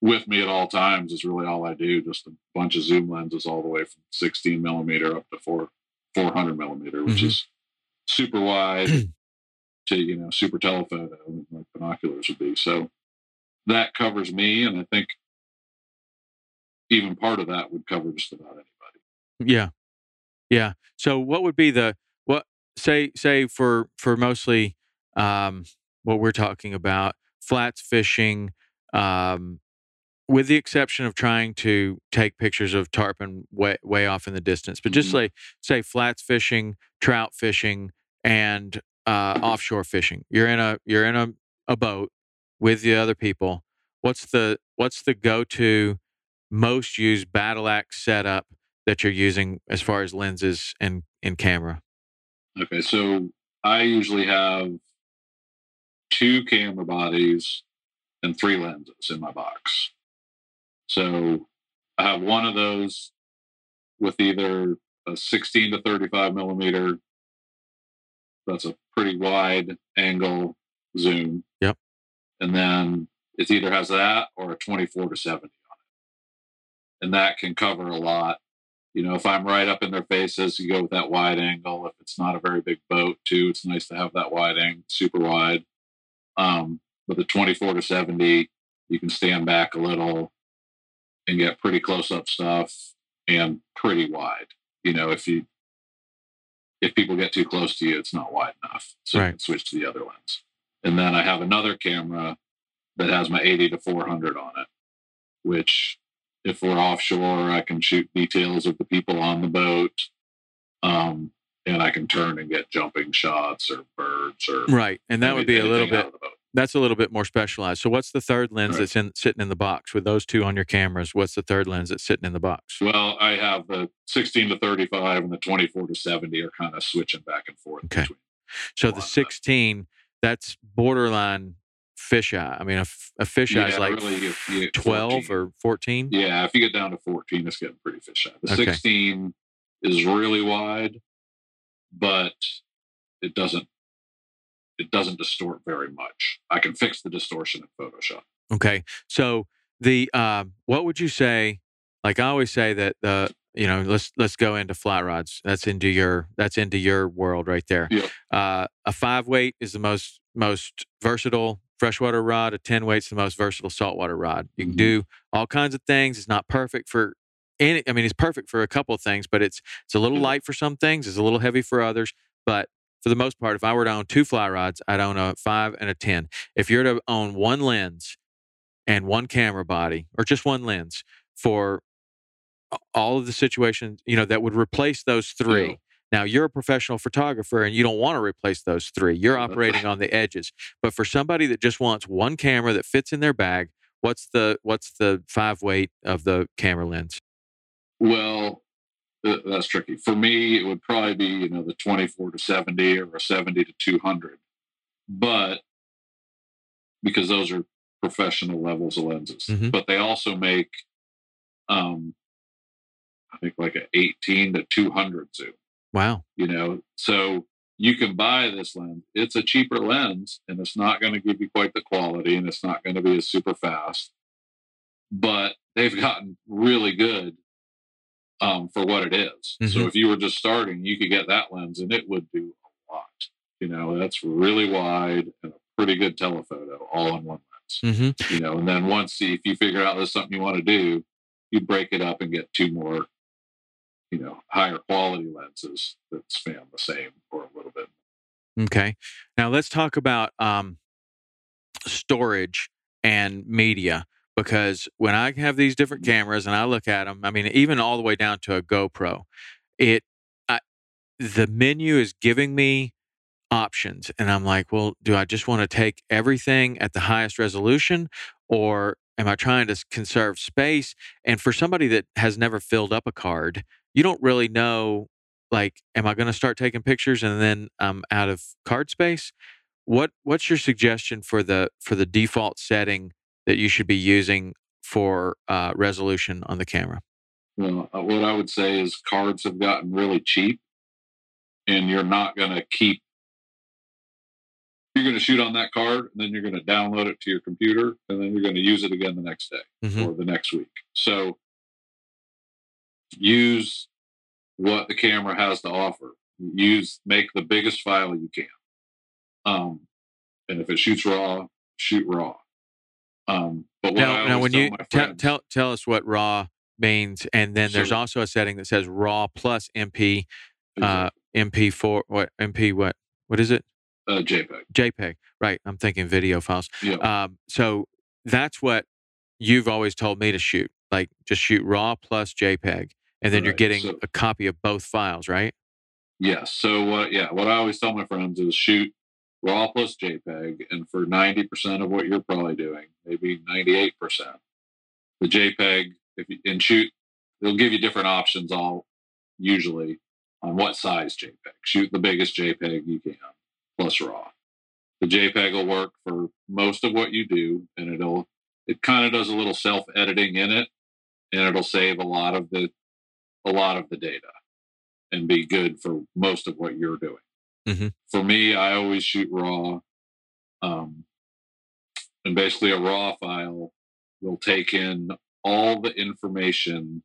with me at all times. Is really all I do. Just a bunch of zoom lenses all the way from 16 millimeter up to four 400 millimeter, which Mhm. is super wide to you know super telephoto like binoculars would be. So that covers me, and I think even part of that would cover just about anybody. Yeah. Yeah. So what would be the what say say for for mostly um what we're talking about flats fishing um with the exception of trying to take pictures of tarpon way way off in the distance but just Mhm. say say flats fishing trout fishing and uh offshore fishing you're in a you're in a, a boat with the other people what's the what's the go-to most used battle axe setup that you're using as far as lenses and and camera Okay, so I usually have two camera bodies and three lenses in my box. So I have one of those with either a 16 to 35 millimeter. That's a pretty wide angle zoom. Yep. And then it either has that or a 24 to 70 on it. And that can cover a lot. You know, if I'm right up in their faces, you go with that wide angle. If it's not a very big boat, too, it's nice to have that wide angle, super wide. Um, but the 24 to 70, you can stand back a little and get pretty close up stuff and pretty wide. You know, if you if people get too close to you, it's not wide enough. So you can switch to the other lens. And then I have another camera that has my 80 to 400 on it, which if we're offshore, I can shoot details of the people on the boat. Um, and I can turn and get jumping shots or birds or right and that would be a little bit of the boat. that's a little bit more specialized so what's the third lens Right. that's in sitting in the box with those two on your cameras what's the third lens that's sitting in the box Well, I have the 16 to 35 and the 24 to 70 are kind of switching back and forth. Okay. Between. so the that- 16 that's borderline fisheye i mean a, a fisheye is Yeah, like really, if you 12 14 or 14 Yeah, if you get down to 14, it's getting pretty fisheye. The Okay. 16 is really wide, but it doesn't it doesn't distort very much. I can fix the distortion in Photoshop. Okay. So the um, what would you say? Like I always say that the you know let's let's go into fly rods. That's into your that's into your world right there. Yep. Uh, a five weight is the most most versatile freshwater rod, a 10 weight's the most versatile saltwater rod. You can Mhm. do all kinds of things. It's not perfect for any, I mean, it's perfect for a couple of things, but it's it's a little light for some things, it's a little heavy for others. But for the most part, if I were to own two fly rods, I'd own a five and a 10. If you're to own one lens and one camera body, or just one lens for all of the situations, you know, that would replace those three. Yeah. Now you're a professional photographer and you don't want to replace those three. You're operating on the edges. But for somebody that just wants one camera that fits in their bag, what's the what's the five weight of the camera lens? Well, that's tricky. For me, it would probably be, you know, the 24 to 70 or a 70 to 200. But because those are professional levels of lenses, Mhm. but they also make, um, I think like an 18 to 200 zoom, Wow. you know, so you can buy this lens. It's a cheaper lens and it's not going to give you quite the quality and it's not going to be as super fast, but they've gotten really good um, for what it is. Mhm. So if you were just starting, you could get that lens and it would do a lot. You know, that's really wide and a pretty good telephoto all in one lens. Mm-hmm. You know, and then once if you figure out there's something you want to do, you break it up and get two more, you know, higher quality lenses that span the same or a little bit. Okay. Now let's talk about um, storage and media because when I have these different cameras and I look at them, I mean, even all the way down to a GoPro, it I, the menu is giving me options, and I'm like, well, do I just want to take everything at the highest resolution, or am I trying to conserve space? And for somebody that has never filled up a card, you don't really know like am i going to start taking pictures and then i'm out of card space what what's your suggestion for the for the default setting that you should be using for uh, resolution on the camera Well, uh, what I would say is cards have gotten really cheap, and you're not going to keep. You're going to shoot on that card, and then you're going to download it to your computer, and then you're going to use it again the next day Mhm. or the next week. So use what the camera has to offer. Use make the biggest file you can. Um, and if it shoots raw, shoot raw. Um, but now, now when you my tell, tell tell us what raw means and then there's So- also a setting that says raw plus mp uh mp4 what mp what what is it uh, JPEG. jpeg right i'm thinking video files Yeah. Um, so that's what you've always told me to shoot. Like just shoot RAW plus JPEG, and then you're getting so- a copy of both files, right? Yes. So what? Yeah. What I always tell my friends is shoot raw plus JPEG, and for ninety percent of what you're probably doing, maybe ninety-eight percent, the JPEG. If you, and shoot, they'll give you different options. All usually on what size JPEG. Shoot the biggest JPEG you can plus RAW. The JPEG will work for most of what you do, and it'll it kind of does a little self editing in it, and it'll save a lot of the a lot of the data and be good for most of what you're doing. Mhm. For me, I always shoot raw. Um, and basically, a raw file will take in all the information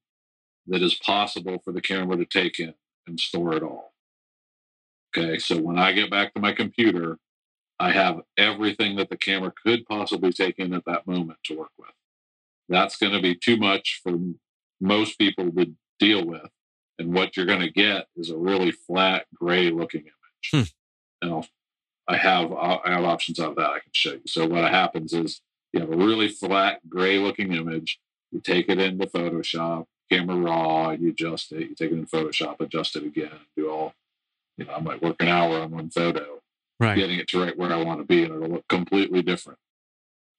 that is possible for the camera to take in and store it all. Okay, so when I get back to my computer, I have everything that the camera could possibly take in at that moment to work with. That's going to be too much for most people to deal with and what you're going to get is a really flat gray looking image Hmm. and I'll, i have i have options out of that i can show you so what happens is you have a really flat gray looking image you take it into photoshop camera raw you adjust it you take it in photoshop adjust it again do all you know i might work an hour on one photo Right. getting it to right where i want to be and it'll look completely different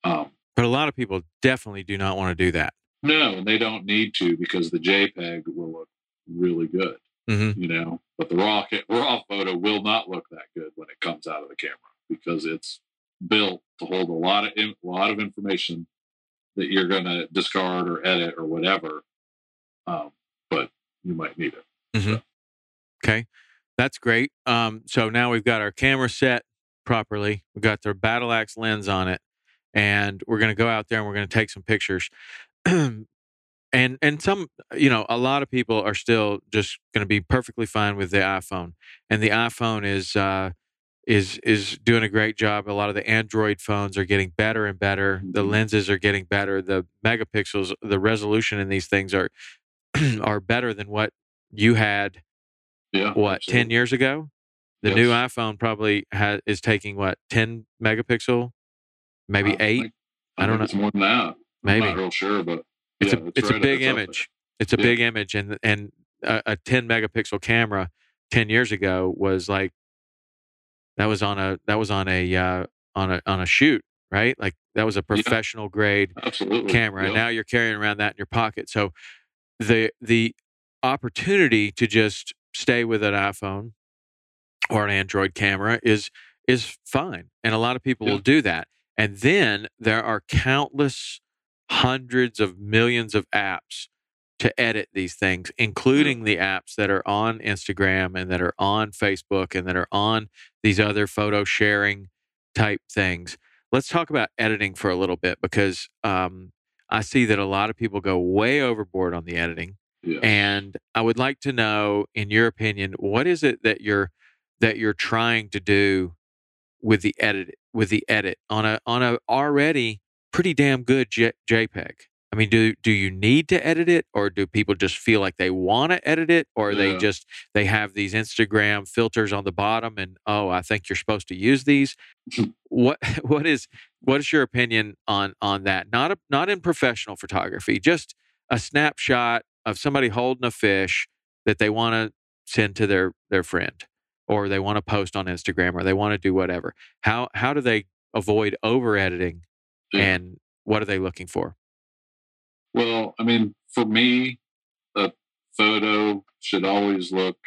um, But a lot of people definitely do not want to do that. No and they don't need to because the jpeg will look really good Mm-hmm. you know. But the raw raw photo will not look that good when it comes out of the camera because it's built to hold a lot of a lot of information that you're going to discard or edit or whatever. Um, but you might need it. Okay, that's great. Um, so now we've got our camera set properly. We've got the battle axe lens on it, and we're going to go out there and we're going to take some pictures. and and some, you know, a lot of people are still just going to be perfectly fine with the iPhone, and the iPhone is uh, is is doing a great job. A lot of the Android phones are getting better and better. The Mhm. lenses are getting better. The megapixels, the resolution in these things are are better than what you had Yeah. what 10 years ago. The new iPhone probably has is taking what 10 megapixel, maybe I 8. think- I don't think know. It's more than that. Maybe. I'm not real sure, but It's yeah, a it's right a big it's image. It's a Yeah. big image, and and a, a 10 megapixel camera 10 years ago was like that was on a that was on a uh, on a on a shoot, right? Like that was a professional grade Absolutely. camera, and now you're carrying around that in your pocket. So the the opportunity to just stay with an iPhone or an Android camera is is fine, and a lot of people Yeah. will do that. And then there are countless hundreds of millions of apps to edit these things, including the apps that are on Instagram and that are on Facebook and that are on these other photo sharing type things. Let's talk about editing for a little bit because um, I see that a lot of people go way overboard on the editing. And I would like to know, in your opinion, what is it that you're that you're trying to do with the edit with the edit on a on a already pretty damn good J- JPEG? I mean, do do you need to edit it, or do people just feel like they want to edit it, or they just they have these Instagram filters on the bottom, and oh, I think you're supposed to use these. what what is what is your opinion on on that? Not a, not in professional photography, just a snapshot of somebody holding a fish that they want to send to their their friend, or they want to post on Instagram, or they want to do whatever. How how do they avoid over editing, Yeah. and what are they looking for? Well, I mean, for me, a photo should always look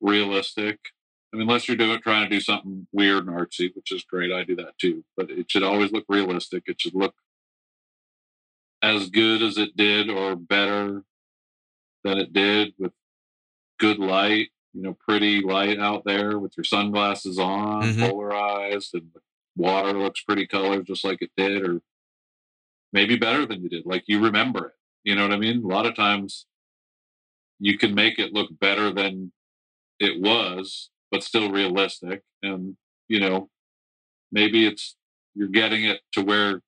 realistic. I mean, unless you're doing trying to do something weird and artsy, which is great. I do that too. But it should always look realistic. It should look as good as it did or better than it did with good light, you know, pretty light out there with your sunglasses on, Mhm. polarized, and the water looks pretty colored just like it did, or maybe better than you did. Like you remember it. You know what I mean? A lot of times you can make it look better than it was, but still realistic. And, you know, maybe it's you're getting it to where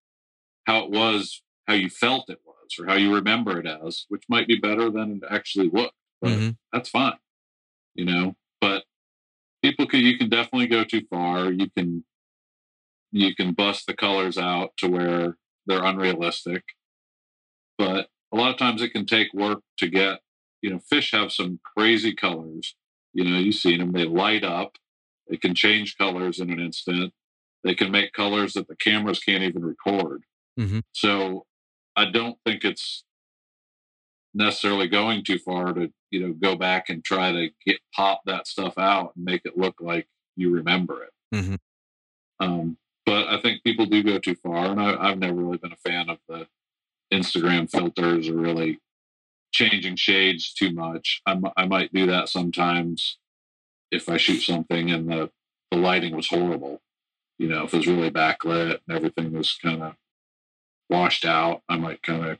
how it was, how you felt it was, or how you remember it as, which might be better than it actually looked. But Mhm. that's fine. You know, but people can you can definitely go too far. You can you can bust the colors out to where they're unrealistic. But a lot of times it can take work to get, you know, fish have some crazy colors. You know, you've seen them, they light up, they can change colors in an instant, they can make colors that the cameras can't even record. Mhm. So I don't think it's necessarily going too far to, you know, go back and try to get pop that stuff out and make it look like you remember it. Mhm. Um, but I think people do go too far, and I, I've never really been a fan of the Instagram filters or really changing shades too much. I, might do that sometimes if I shoot something and the, the lighting was horrible. You know, if it was really backlit and everything was kind of washed out, I might kind of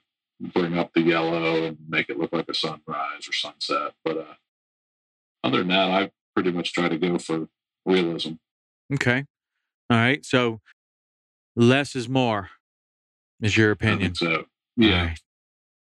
bring up the yellow and make it look like a sunrise or sunset. But uh, other than that, I pretty much try to go for realism. Okay. All right. So less is more, is your opinion. so yeah. right.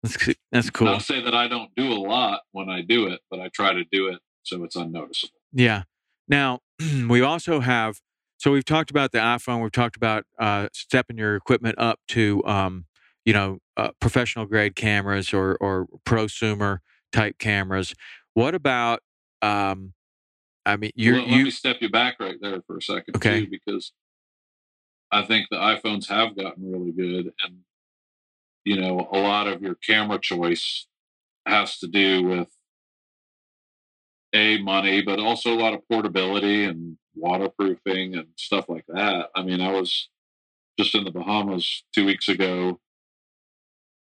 That's that's cool. I'll say that I don't do a lot when I do it, but I try to do it so it's unnoticeable. Yeah. Now we also have. So we've talked about the iPhone. We've talked about uh, stepping your equipment up to, um, you know, uh, professional grade cameras or or prosumer type cameras. What about? Um, I mean, you Well, let you me step you back right there for a second, Okay. too, because I think the iPhones have gotten really good, and you know, a lot of your camera choice has to do with a money, but also a lot of portability and waterproofing and stuff like that. I mean, I was just in the Bahamas two weeks ago,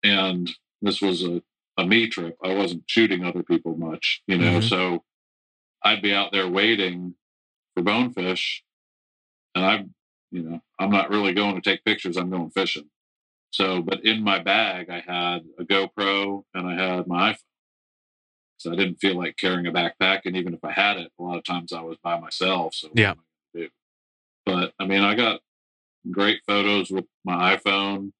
and this was a, a me trip. I wasn't shooting other people much, you know, Mhm. so I'd be out there waiting for bonefish, and I'm, you know, I'm not really going to take pictures. I'm going fishing. So, but in my bag, I had a GoPro and I had my iPhone. So I didn't feel like carrying a backpack. And even if I had it, a lot of times I was by myself. So Yeah. what am I? But I mean, I got great photos with my iPhone,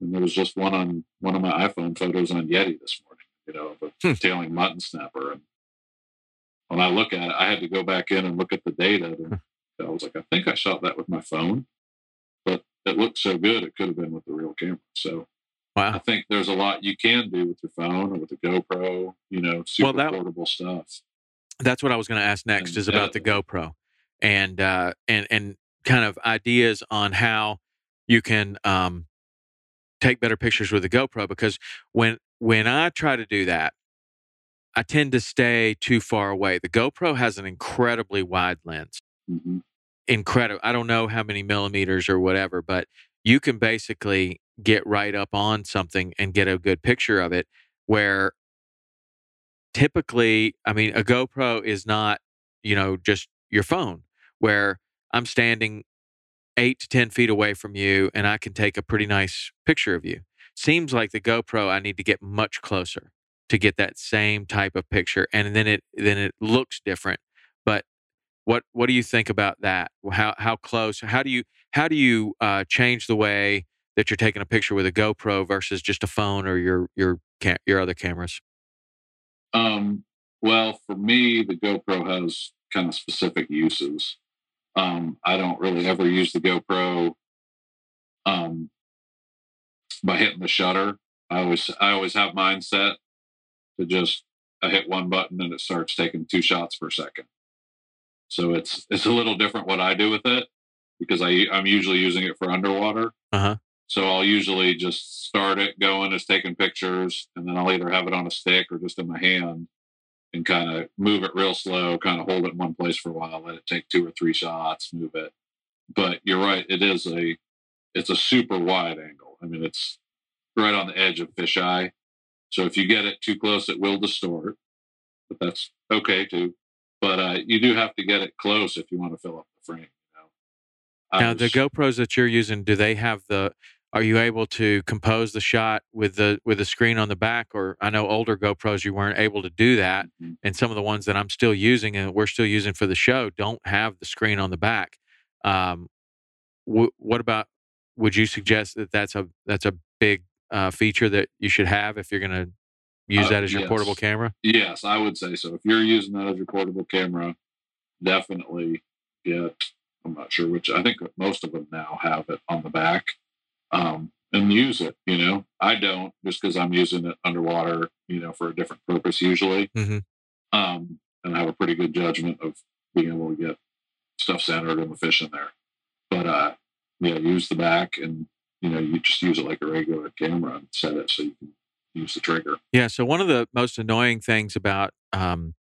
and there was just one on one of my iPhone photos on Yeti this morning. You know, of a Hmm. tailing mutton snapper. And when I look at it, I had to go back in and look at the data. And I was like, I think I shot that with my phone, but it looked so good, it could have been with the real camera. So I think there's a lot you can do with your phone or with a GoPro, you know, super that- portable stuff. That's what I was going to ask next And is about the GoPro and uh, and and kind of ideas on how you can um, take better pictures with the GoPro because when when I try to do that, I tend to stay too far away. The GoPro has an incredibly wide lens. hmm incredible. I don't know how many millimeters or whatever, but you can basically get right up on something and get a good picture of it. Where typically, I mean, a GoPro is not, you know, just your phone, where I'm standing eight to 10 feet away from you and I can take a pretty nice picture of you. Seems like the GoPro, I need to get much closer to get that same type of picture. And then it, then it looks different. But what, what do you think about that? How, how close, how do you, how do you uh, change the way that you're taking a picture with a GoPro versus just a phone or your, your, your other cameras? Um, well, for me, the GoPro has kind of specific uses. Um, I don't really ever use the GoPro um, by hitting the shutter. I always I always have mine set to just I hit one button and it starts taking two shots per second. So it's it's a little different what I do with it because I I'm usually using it for underwater. Uh-huh. So I'll usually just start it going as taking pictures, and then I'll either have it on a stick or just in my hand, and kind of move it real slow, kind of hold it in one place for a while, let it take two or three shots, move it. But you're right, it is a it's a super wide angle. I mean, it's right on the edge of fisheye. So if you get it too close, it will distort, but that's okay too. But uh, you do have to get it close if you want to fill up the frame. You know? Now the GoPros that you're using, do they have the? Are you able to compose the shot with the with the screen on the back? Or I know older GoPros you weren't able to do that, Mhm. and some of the ones that I'm still using and we're still using for the show don't have the screen on the back. Um, wh- what about? Would you suggest that that's a that's a big uh, feature that you should have if you're going to use Uh, that as your portable camera? Yes, I would say so. If you're using that as your portable camera, definitely get. I'm not sure which. I think most of them now have it on the back, um, and use it. You know, I don't just because I'm using it underwater. You know, for a different purpose usually, Mhm. um, and I have a pretty good judgment of being able to get stuff centered and the fish in there. But uh, yeah, use the back, and you know, you just use it like a regular camera and set it so you can use the trigger. Yeah. So one of the most annoying things about um,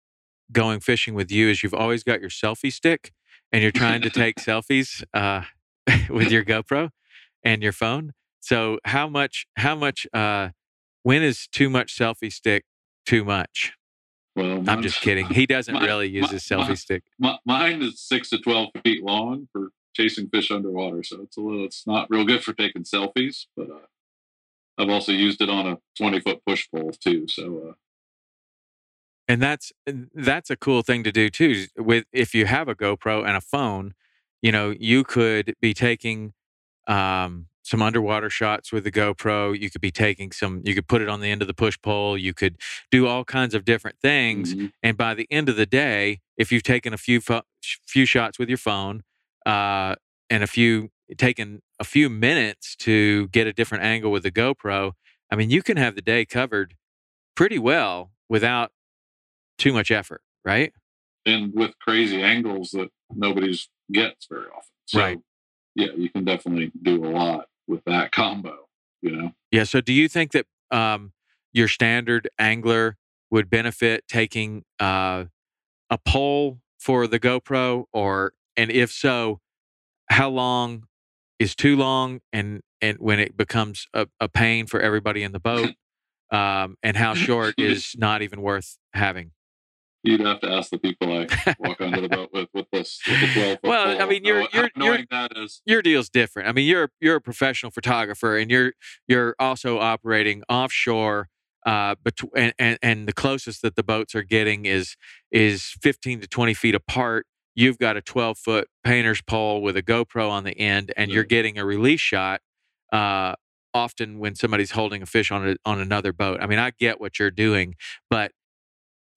going fishing with you is you've always got your selfie stick and you're trying to take selfies uh, with your GoPro and your phone. So how much? How much? Uh, when is too much selfie stick too much? Well, I'm just kidding. He doesn't really use his selfie stick. Mi- mine is six to twelve feet long for chasing fish underwater, so it's a little. It's not real good for taking selfies, but uh, I've also used it on a twenty foot push pole too. So uh, and that's that's a cool thing to do too with if you have a gopro and a phone you know you could be taking um, some underwater shots with the gopro you could be taking some you could put it on the end of the push pole you could do all kinds of different things mhm. and by the end of the day if you've taken a few pho- few shots with your phone uh, and a few taken a few minutes to get a different angle with the gopro i mean you can have the day covered pretty well without too much effort right and with crazy angles that nobody's gets very often. So, Right. Yeah, you can definitely do a lot with that combo. You know. yeah so do you think that um, your standard angler would benefit taking uh, a pole for the gopro or and if so how long is too long and and when it becomes a, a pain for everybody in the boat um, and how short is not even worth having You'd have to ask the people I walk onto the boat with with this with the twelve foot Well, I mean, you're- you're- you're- that is. your deal's different. I mean, you're you're a professional photographer, and you're you're also operating offshore uh, between and, and, and the closest that the boats are getting is is 15 to 20 feet apart. You've got a 12 foot painter's pole with a GoPro on the end, and you're getting a release shot. Uh, often when somebody's holding a fish on a, on another boat. I mean, I get what you're doing, but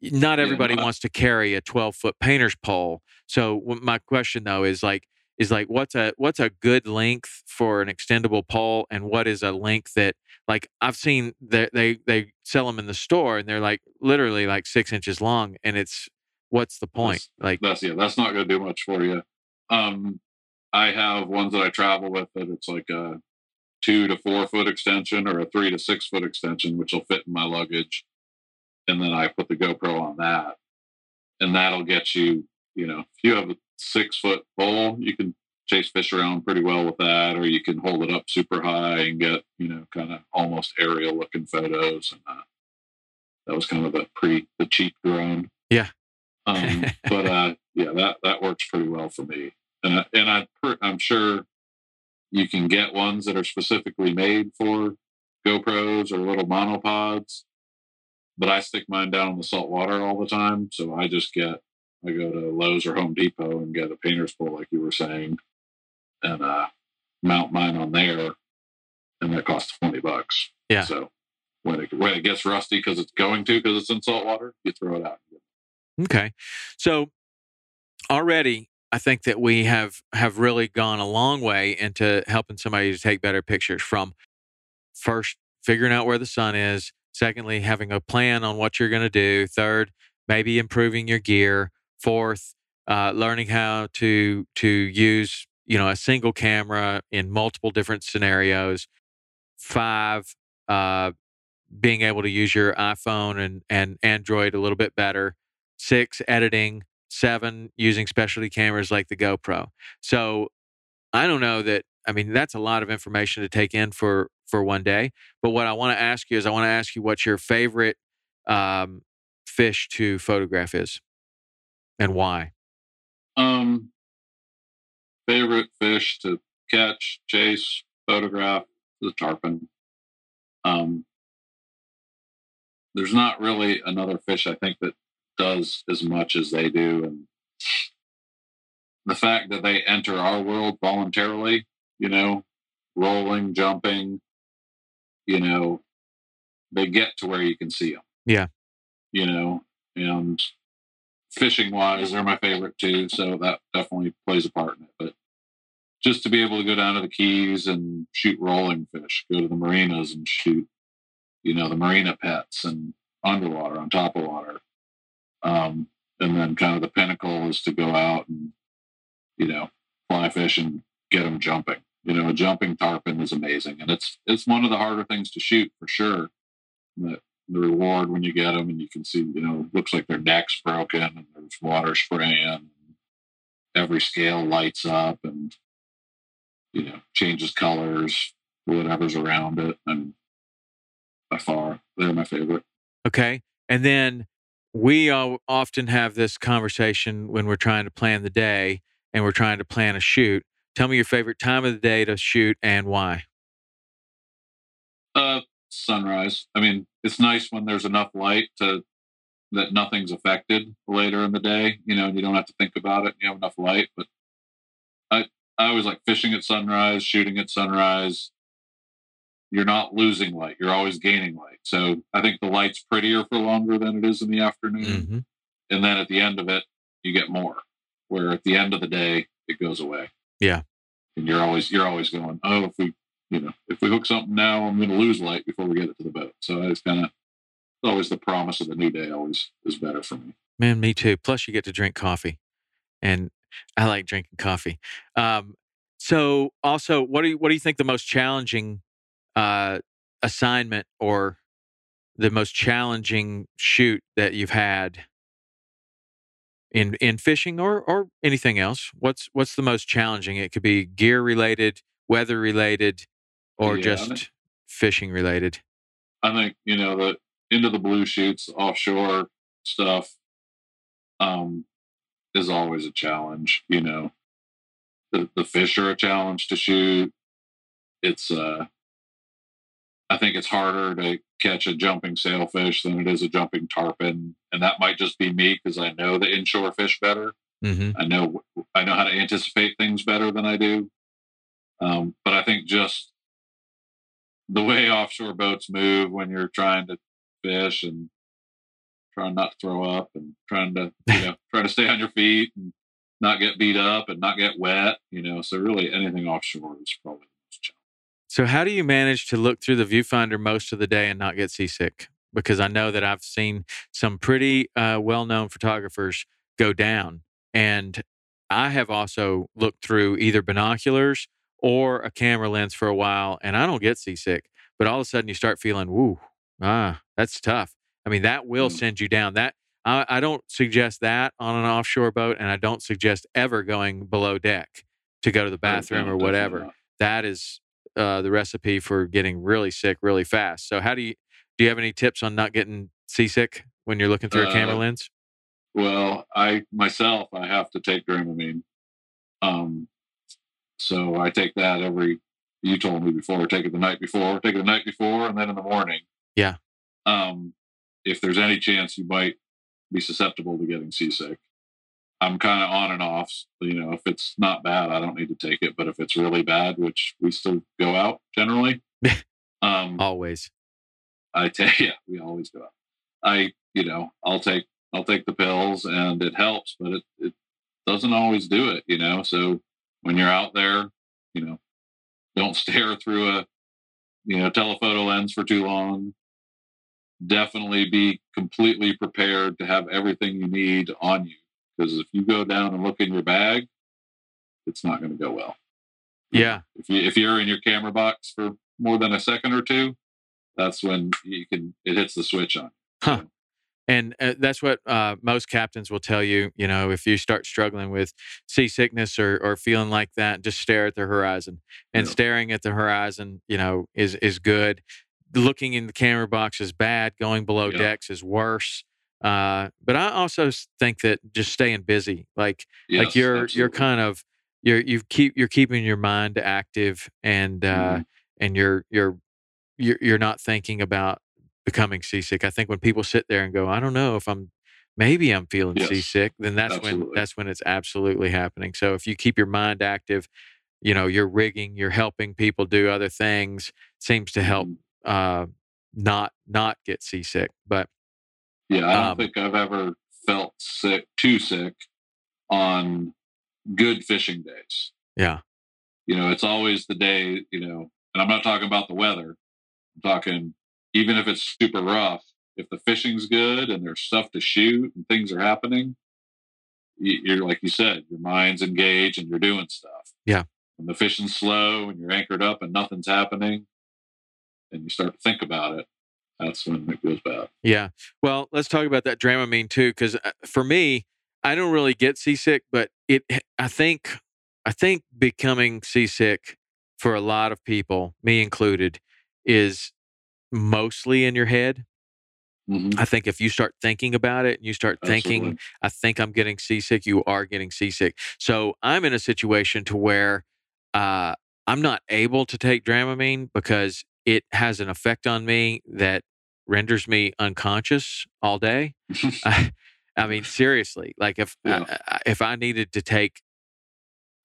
not everybody wants to carry a 12 foot painter's pole. So my question though is like is like what's a what's a good length for an extendable pole and what is a length that like I've seen that they they sell them in the store and they're like literally like six inches long and it's what's the point like That's yeah, that's not going to do much for you. Um, I have ones that I travel with that it's like a two to four foot extension or a three to six foot extension, which will fit in my luggage, and then I put the GoPro on that, and that'll get you. You know, if you have a six foot pole, you can chase fish around pretty well with that, or you can hold it up super high and get you know kind of almost aerial looking photos. And uh, that was kind of the pre the cheap drone. Yeah. Um, but uh, yeah, that that works pretty well for me. And I, and I I'm sure you can get ones that are specifically made for GoPros or little monopods. But I stick mine down in the salt water all the time, so I just get I go to Lowe's or Home Depot and get a painter's pole, like you were saying, and uh, mount mine on there, and that costs twenty bucks. Yeah. So when it when it gets rusty because it's going to because it's in salt water, you throw it out. Okay. So already I think that we have have really gone a long way into helping somebody to take better pictures from first figuring out where the sun is, secondly having a plan on what you're going to do, third maybe improving your gear, fourth uh, learning how to to use you know a single camera in multiple different scenarios, five uh, being able to use your iPhone and and Android a little bit better six editing seven using specialty cameras like the gopro so i don't know that i mean that's a lot of information to take in for for one day but what i want to ask you is i want to ask you what your favorite um, fish to photograph is and why Um, favorite fish to catch, chase, photograph the tarpon. Um, there's not really another fish I think that does as much as they do, and the fact that they enter our world voluntarily, you know, rolling, jumping, you know, they get to where you can see them. Yeah. You know, and fishing wise, they're my favorite too. So that definitely plays a part in it. But just to be able to go down to the Keys and shoot rolling fish, go to the marinas and shoot, you know, the marina pets and underwater, on top of water. Um, and then kind of the pinnacle is to go out and, you know, fly fish and get them jumping. You know, a jumping tarpon is amazing, and it's it's one of the harder things to shoot for sure. The, the reward when you get them and you can see, you know, looks like their neck's broken and there's water spraying. Every scale lights up and you know changes colors, whatever's around it, and by far they're my favorite. Okay. And then we often have this conversation when we're trying to plan the day and we're trying to plan a shoot. Tell me your favorite time of the day to shoot and why. Uh, sunrise. I mean, it's nice when there's enough light to that nothing's affected later in the day. You know, you don't have to think about it. You have enough light. But I, I always like fishing at sunrise, shooting at sunrise. You're not losing light. You're always gaining light. So I think the light's prettier for longer than it is in the afternoon. Mm-hmm. And then at the end of it, you get more. Where at the end of the day, it goes away. Yeah. And you're always you're always going, oh, if we you know, if we hook something now, I'm going to lose light before we get it to the boat. So it's kind of always the promise of the new day always is better for me. Man, me too. Plus, you get to drink coffee, and I like drinking coffee. Um, so, also, what do you what do you think the most challenging uh, assignment or the most challenging shoot that you've had in in fishing or or anything else? What's what's the most challenging? It could be gear related, weather related, or Yeah, just think- fishing related. I think you know the into the blue shoots, offshore stuff, um, is always a challenge. You know, the the fish are a challenge to shoot. It's uh, I think it's harder to catch a jumping sailfish than it is a jumping tarpon, and that might just be me because I know the inshore fish better. Mm-hmm. I know I know how to anticipate things better than I do. Um, but I think just the way offshore boats move when you're trying to fish and trying not to throw up and trying to you know try to stay on your feet and not get beat up and not get wet. You know, so really anything offshore is probably the most challenging. So, how do you manage to look through the viewfinder most of the day and not get seasick? Because I know that I've seen some pretty uh, well known photographers go down. And I have also looked through either binoculars or a camera lens for a while, and I don't get seasick. But all of a sudden, you start feeling, woo, ah, that's tough. I mean, that will Mm. send you down. That I, I don't suggest that on an offshore boat, and I don't suggest ever going below deck to go to the bathroom or whatever that is uh, the recipe for getting really sick really fast. So, how do you do? You have any tips on not getting seasick when you're looking through a camera Uh, lens? Well, I myself, I have to take Dramamine. Um, so I take that every. You told me before, take it the night before, take it the night before, and then in the morning. Yeah. Um, if there's any chance you might be susceptible to getting seasick, I'm kind of on and off. You know, if it's not bad, I don't need to take it. But if it's really bad, which we still go out generally, um, Always. I take yeah, we always go out. I you know I'll take I'll take the pills and it helps, but it it doesn't always do it. You know, so when you're out there, you know, don't stare through a you know telephoto lens for too long. Definitely be completely prepared to have everything you need on you because if you go down and look in your bag, it's not going to go well. Yeah. If you if you're in your camera box for more than a second or two, that's when you can it hits the switch on. Huh. And uh, that's what uh, most captains will tell you. You know, if you start struggling with seasickness or, or feeling like that, just stare at the horizon. And Yeah. staring at the horizon, you know, is is good. Looking in the camera box is bad. Going below Yeah. decks is worse. Uh, but I also think that just staying busy, like like you're you're kind of you're you keep you're keeping your mind active and uh Mhm. and you're you're you're you're not thinking about becoming seasick. I think when people sit there and go, I don't know if I'm maybe I'm feeling Yes, seasick, then that's when that's when it's absolutely happening. So if you keep your mind active, you know, you're rigging, you're helping people do other things, seems to help Mhm. uh not not get seasick. But Yeah, I don't Um, think I've ever felt sick, too sick, on good fishing days. yeah. You know, it's always the day. You know, and I'm not talking about the weather. I'm talking even if it's super rough. If the fishing's good and there's stuff to shoot and things are happening, you're like you said, your mind's engaged and you're doing stuff. Yeah. When the fishing's slow and you're anchored up and nothing's happening, and you start to think about it, that's when it goes bad. Yeah. Well, let's talk about that Dramamine too, because for me, I don't really get seasick, but it. I think, I think becoming seasick for a lot of people, me included, is mostly in your head. Mhm. I think if you start thinking about it and you start thinking, I think I'm getting seasick, you are getting seasick. So I'm in a situation to where uh, I'm not able to take Dramamine because it has an effect on me that renders me unconscious all day. I, I mean, seriously, like if Yeah. I, if I needed to take,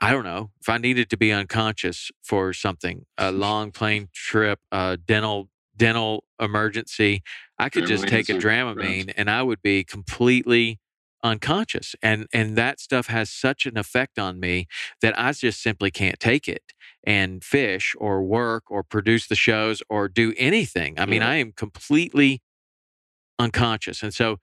I don't know, if I needed to be unconscious for something, a long plane trip, a dental dental emergency, I could just take a Dramamine and I would be completely unconscious. And and that stuff has such an effect on me that I just simply can't take it and fish or work or produce the shows or do anything. I mean, Yeah. I am completely unconscious. And so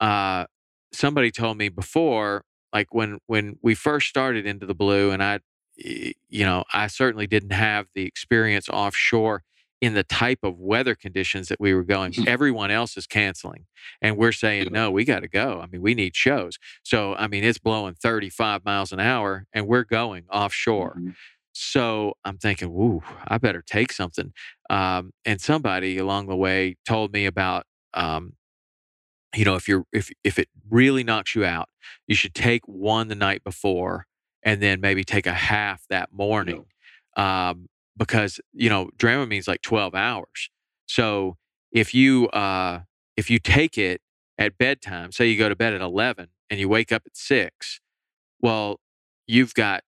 uh somebody told me before like when when we first started into the blue and I, you know, I certainly didn't have the experience offshore in the type of weather conditions that we were going. Mhm. Everyone else is canceling and we're saying no, we got to go. I mean, we need shows. So, I mean, it's blowing 35 miles an hour and we're going offshore. Mhm. So I'm thinking, woo, I better take something. Um, and somebody along the way told me about, um, you know, if you're if if it really knocks you out, you should take one the night before, and then maybe take a half that morning, um, because you know Dramamine's like 12 hours. So if you uh, if you take it at bedtime, say you go to bed at eleven and you wake up at six, well, you've got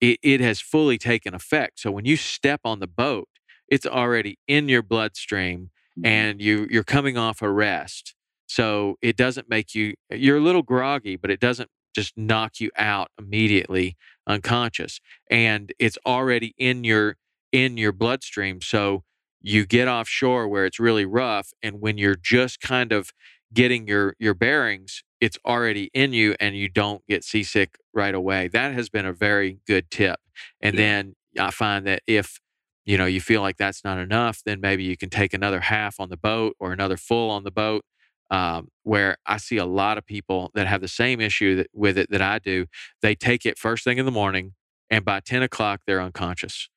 it, it has fully taken effect. So when you step on the boat, it's already in your bloodstream Mhm. and you you're coming off a rest. So it doesn't make you you're a little groggy, but it doesn't just knock you out immediately unconscious. And it's already in your in your bloodstream. So you get offshore where it's really rough and when you're just kind of getting your your bearings, it's already in you and you don't get seasick right away. That has been a very good tip. And Yeah. then I find that if you know you feel like that's not enough, then maybe you can take another half on the boat or another full on the boat. Um, where I see a lot of people that have the same issue that, with it that I do. They take it first thing in the morning, and by ten o'clock they're unconscious,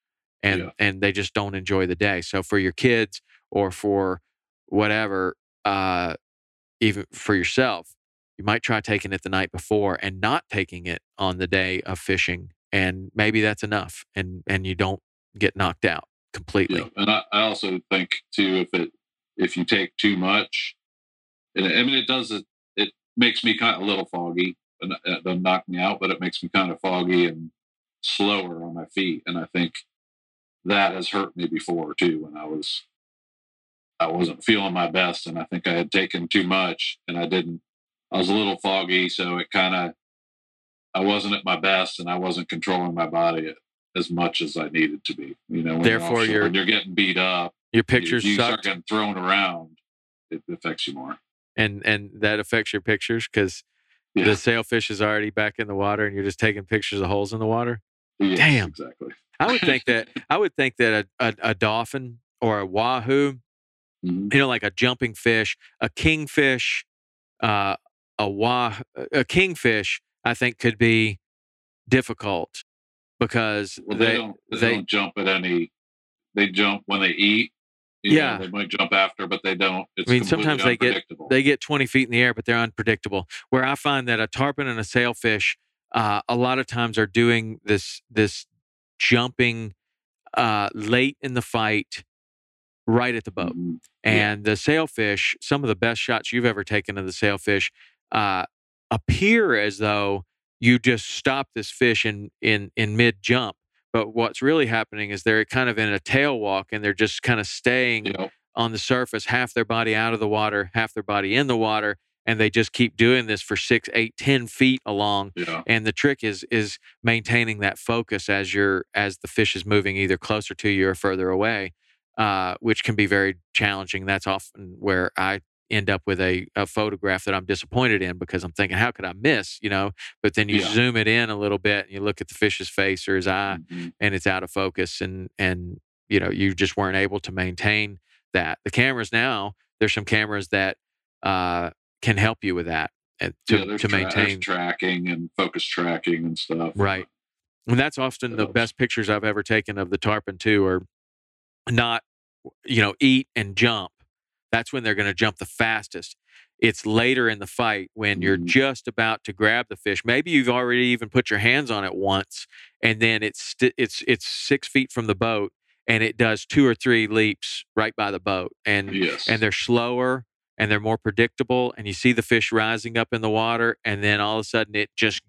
and Yeah. and they just don't enjoy the day. So for your kids or for whatever, uh, even for yourself, you might try taking it the night before and not taking it on the day of fishing, and maybe that's enough, and and you don't get knocked out completely. Yeah, and I, I also think too if it if you take too much, and I mean it does it it makes me kind of a little foggy and uh, it doesn't knock me out, but it makes me kind of foggy and slower on my feet, and I think that has hurt me before too when I was I wasn't feeling my best, and I think I had taken too much, and I didn't. I was a little foggy, so it kind of I wasn't at my best, and I wasn't controlling my body as much as I needed to be. You know, when Therefore, you're, offshore you're- getting beat up, Your pictures you start sucked, getting thrown around, it affects you more. and and that affects your pictures because Yeah. the sailfish is already back in the water, and you're just taking pictures of holes in the water. Yes, Damn. exactly. I would think that I would think that a, a, a dolphin or a wahoo, Mhm. you know, like a jumping fish, a kingfish, uh, a wah, a kingfish, I think could be difficult because Well, they, they don't they, they- don't jump at any. They jump when they eat. You know, Yeah. they might jump after, but they don't. It's I mean, sometimes they get- they get 20 feet in the air, but they're unpredictable. Where I find that a tarpon and a sailfish, uh, a lot of times are doing this this jumping uh, late in the fight, right at the boat. Mhm. Yeah. And the sailfish, some of the best shots you've ever taken of the sailfish, uh, appear as though you just stop this fish in in in mid jump. But what's really happening is they're kind of in a tail walk and they're just kind of staying on the surface, half their body out of the water, half their body in the water, and they just keep doing this for six, eight, ten feet along. know, And the trick is is maintaining that focus as you're as the fish is moving either closer to you or further away, uh, which can be very challenging. That's often where I end up with a, a photograph that I'm disappointed in because I'm thinking, how could I miss? You know, but then you Yeah. zoom it in a little bit and you look at the fish's face or his eye, Mhm. and it's out of focus and and you know you just weren't able to maintain that the cameras now there's some cameras that uh, can help you with that and to, yeah, to tra- maintain tracking and focus tracking and stuff. right and that's often the best pictures i've ever taken of the tarpon too are not you know eat and jump that's when they're going to jump the fastest it's later in the fight when you're Mhm. just about to grab the fish maybe you've already even put your hands on it once and then it's st- it's it's six feet from the boat and it does two or three leaps right by the boat and Yes. and they're slower and they're more predictable and you see the fish rising up in the water and then all of a sudden it just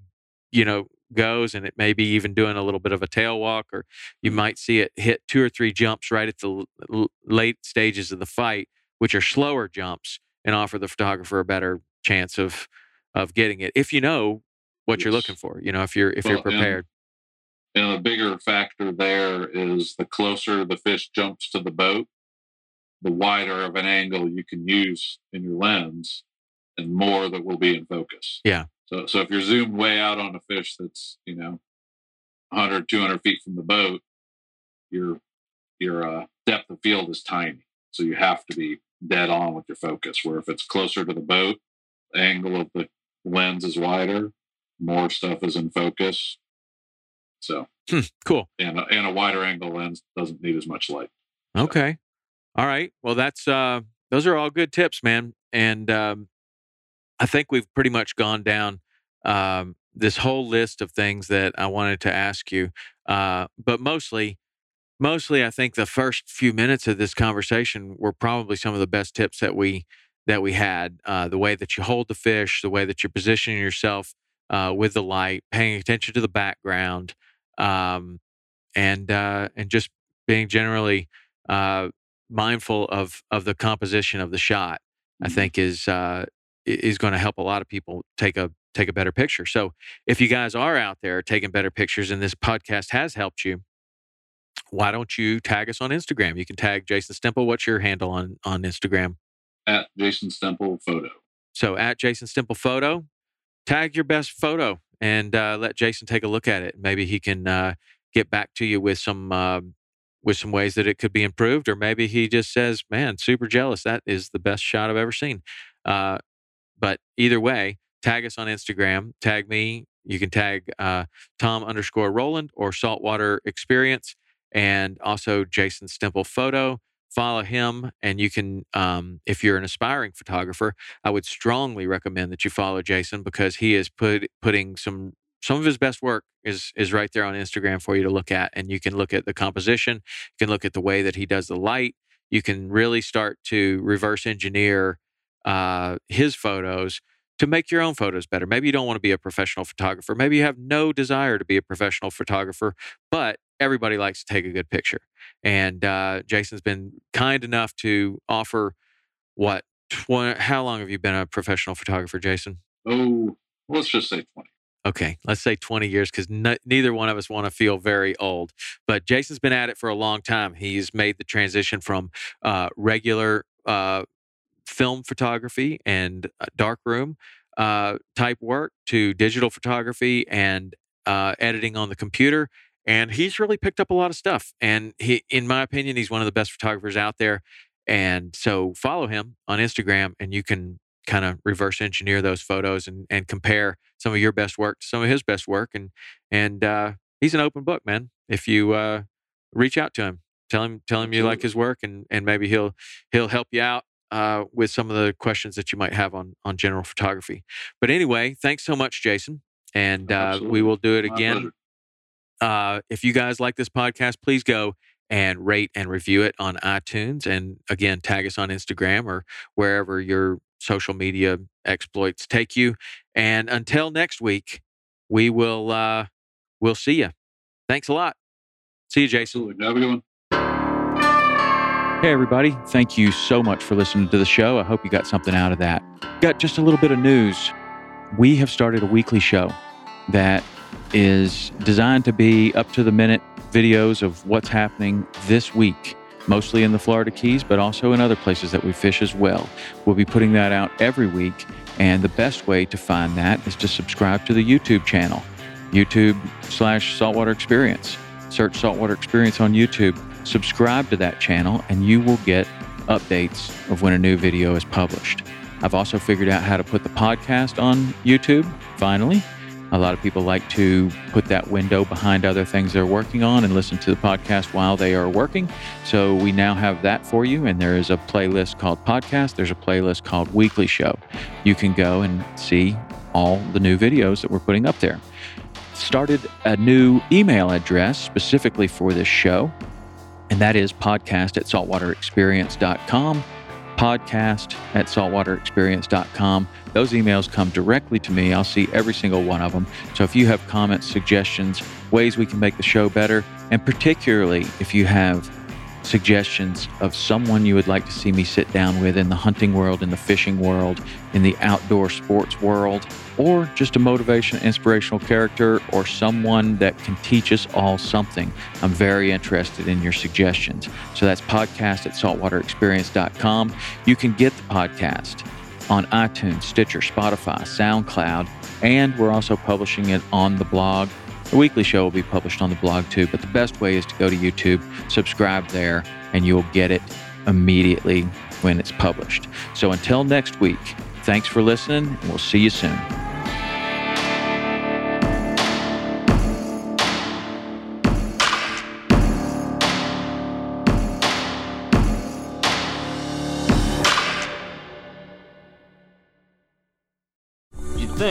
you know goes and it may be even doing a little bit of a tail walk or you might see it hit two or three jumps right at the l- late stages of the fight which are slower jumps and offer the photographer a better chance of of getting it if you know what you're looking for you know if you're if Well, you're and- prepared And a bigger factor there is the closer the fish jumps to the boat, the wider of an angle you can use in your lens and more that will be in focus. Yeah. So, so if you're zoomed way out on a fish that's, you know, 100, 200 feet from the boat, your, your uh, depth of field is tiny. So you have to be dead on with your focus. Where if it's closer to the boat, the angle of the lens is wider, more stuff is in focus. So, Hmm, cool and a, and a wider angle lens doesn't need as much light. Okay. All right. Well, that's uh those are all good tips, man. And um I think we've pretty much gone down um this whole list of things that I wanted to ask you. Uh but mostly mostly, I think the first few minutes of this conversation were probably some of the best tips that we that we had. Uh, the way that you hold the fish, the way that you're positioning yourself uh, with the light, paying attention to the background, um, and uh, and just being generally uh, mindful of of the composition of the shot. I Mhm. think is uh, is going to help a lot of people take a take a better picture. So if you guys are out there taking better pictures and this podcast has helped you, why don't you tag us on Instagram? You can tag Jason Stemple. What's your handle on on Instagram? at Jason Stemple photo. So at Jason Stemple Photo, tag your best photo and uh, let Jason take a look at it. Maybe he can uh, get back to you with some um with some ways that it could be improved, or maybe he just says, "Man, super jealous. That is the best shot I've ever seen." Uh, but either way, tag us on Instagram. Tag me. You can tag uh, Tom underscore Rowland or Saltwater Experience, and also Jason Stemple Photo. Follow him, and you can, um, if you're an aspiring photographer, I would strongly recommend that you follow Jason because he is put putting some some of his best work is is right there on Instagram for you to look at, and you can look at the composition, you can look at the way that he does the light, you can really start to reverse engineer uh, his photos to make your own photos better. Maybe you don't want to be a professional photographer. Maybe you have no desire to be a professional photographer, but everybody likes to take a good picture. And uh, Jason's been kind enough to offer what? Tw- how long have you been a professional photographer, Jason? Oh, let's just say 20. Okay, let's say 20 years because neither one of us want to feel very old. But Jason's been at it for a long time. He's made the transition from uh, regular uh, film photography and uh, darkroom uh, type work to digital photography and uh, editing on the computer. And he's really picked up a lot of stuff. And he, in my opinion, he's one of the best photographers out there. And so follow him on Instagram and you can kind of reverse engineer those photos and, and compare some of your best work to some of his best work. And, and uh, he's an open book, man. If you uh, reach out to him, tell him, tell him you like his work and, and maybe he'll, he'll help you out uh, with some of the questions that you might have on, on general photography. But anyway, thanks so much, Jason. And uh, we will do it again. Uh, if you guys like this podcast, please go and rate and review it on iTunes. And again, tag us on Instagram or wherever your social media exploits take you. And until next week, we will uh, we'll see you. Thanks a lot. See you, Jason. Absolutely. Have a good one. Hey, everybody. Thank you so much for listening to the show. I hope you got something out of that. Got just a little bit of news. We have started a weekly show that is designed to be up to the minute videos of what's happening this week, mostly in the Florida Keys, but also in other places that we fish as well. We'll be putting that out every week. And the best way to find that is to subscribe to the YouTube channel, YouTube slash Saltwater Experience. Search Saltwater Experience on YouTube subscribe to that channel and you will get updates of when a new video is published. I've also figured out how to put the podcast on YouTube, finally. A lot of people like to put that window behind other things they're working on and listen to the podcast while they are working. So we now have that for you. And there is a playlist called Podcast, there's a playlist called Weekly Show. You can go and see all the new videos that we're putting up there. Started a new email address specifically for this show and that is podcast at saltwaterexperience.com. Podcast at saltwaterexperience.com. Those emails come directly to me. I'll see every single one of them. So if you have comments, suggestions, ways we can make the show better, and particularly if you have suggestions of someone you would like to see me sit down with in the hunting world, in the fishing world, in the outdoor sports world, or just a motivation, inspirational character, or someone that can teach us all something. I'm very interested in your suggestions. So that's podcast at saltwaterexperience.com. You can get the podcast on iTunes, Stitcher, Spotify, SoundCloud, and we're also publishing it on the blog. The weekly show will be published on the blog too, but the best way is to go to YouTube, subscribe there, and you'll get it immediately when it's published. So until next week, thanks for listening, and we'll see you soon.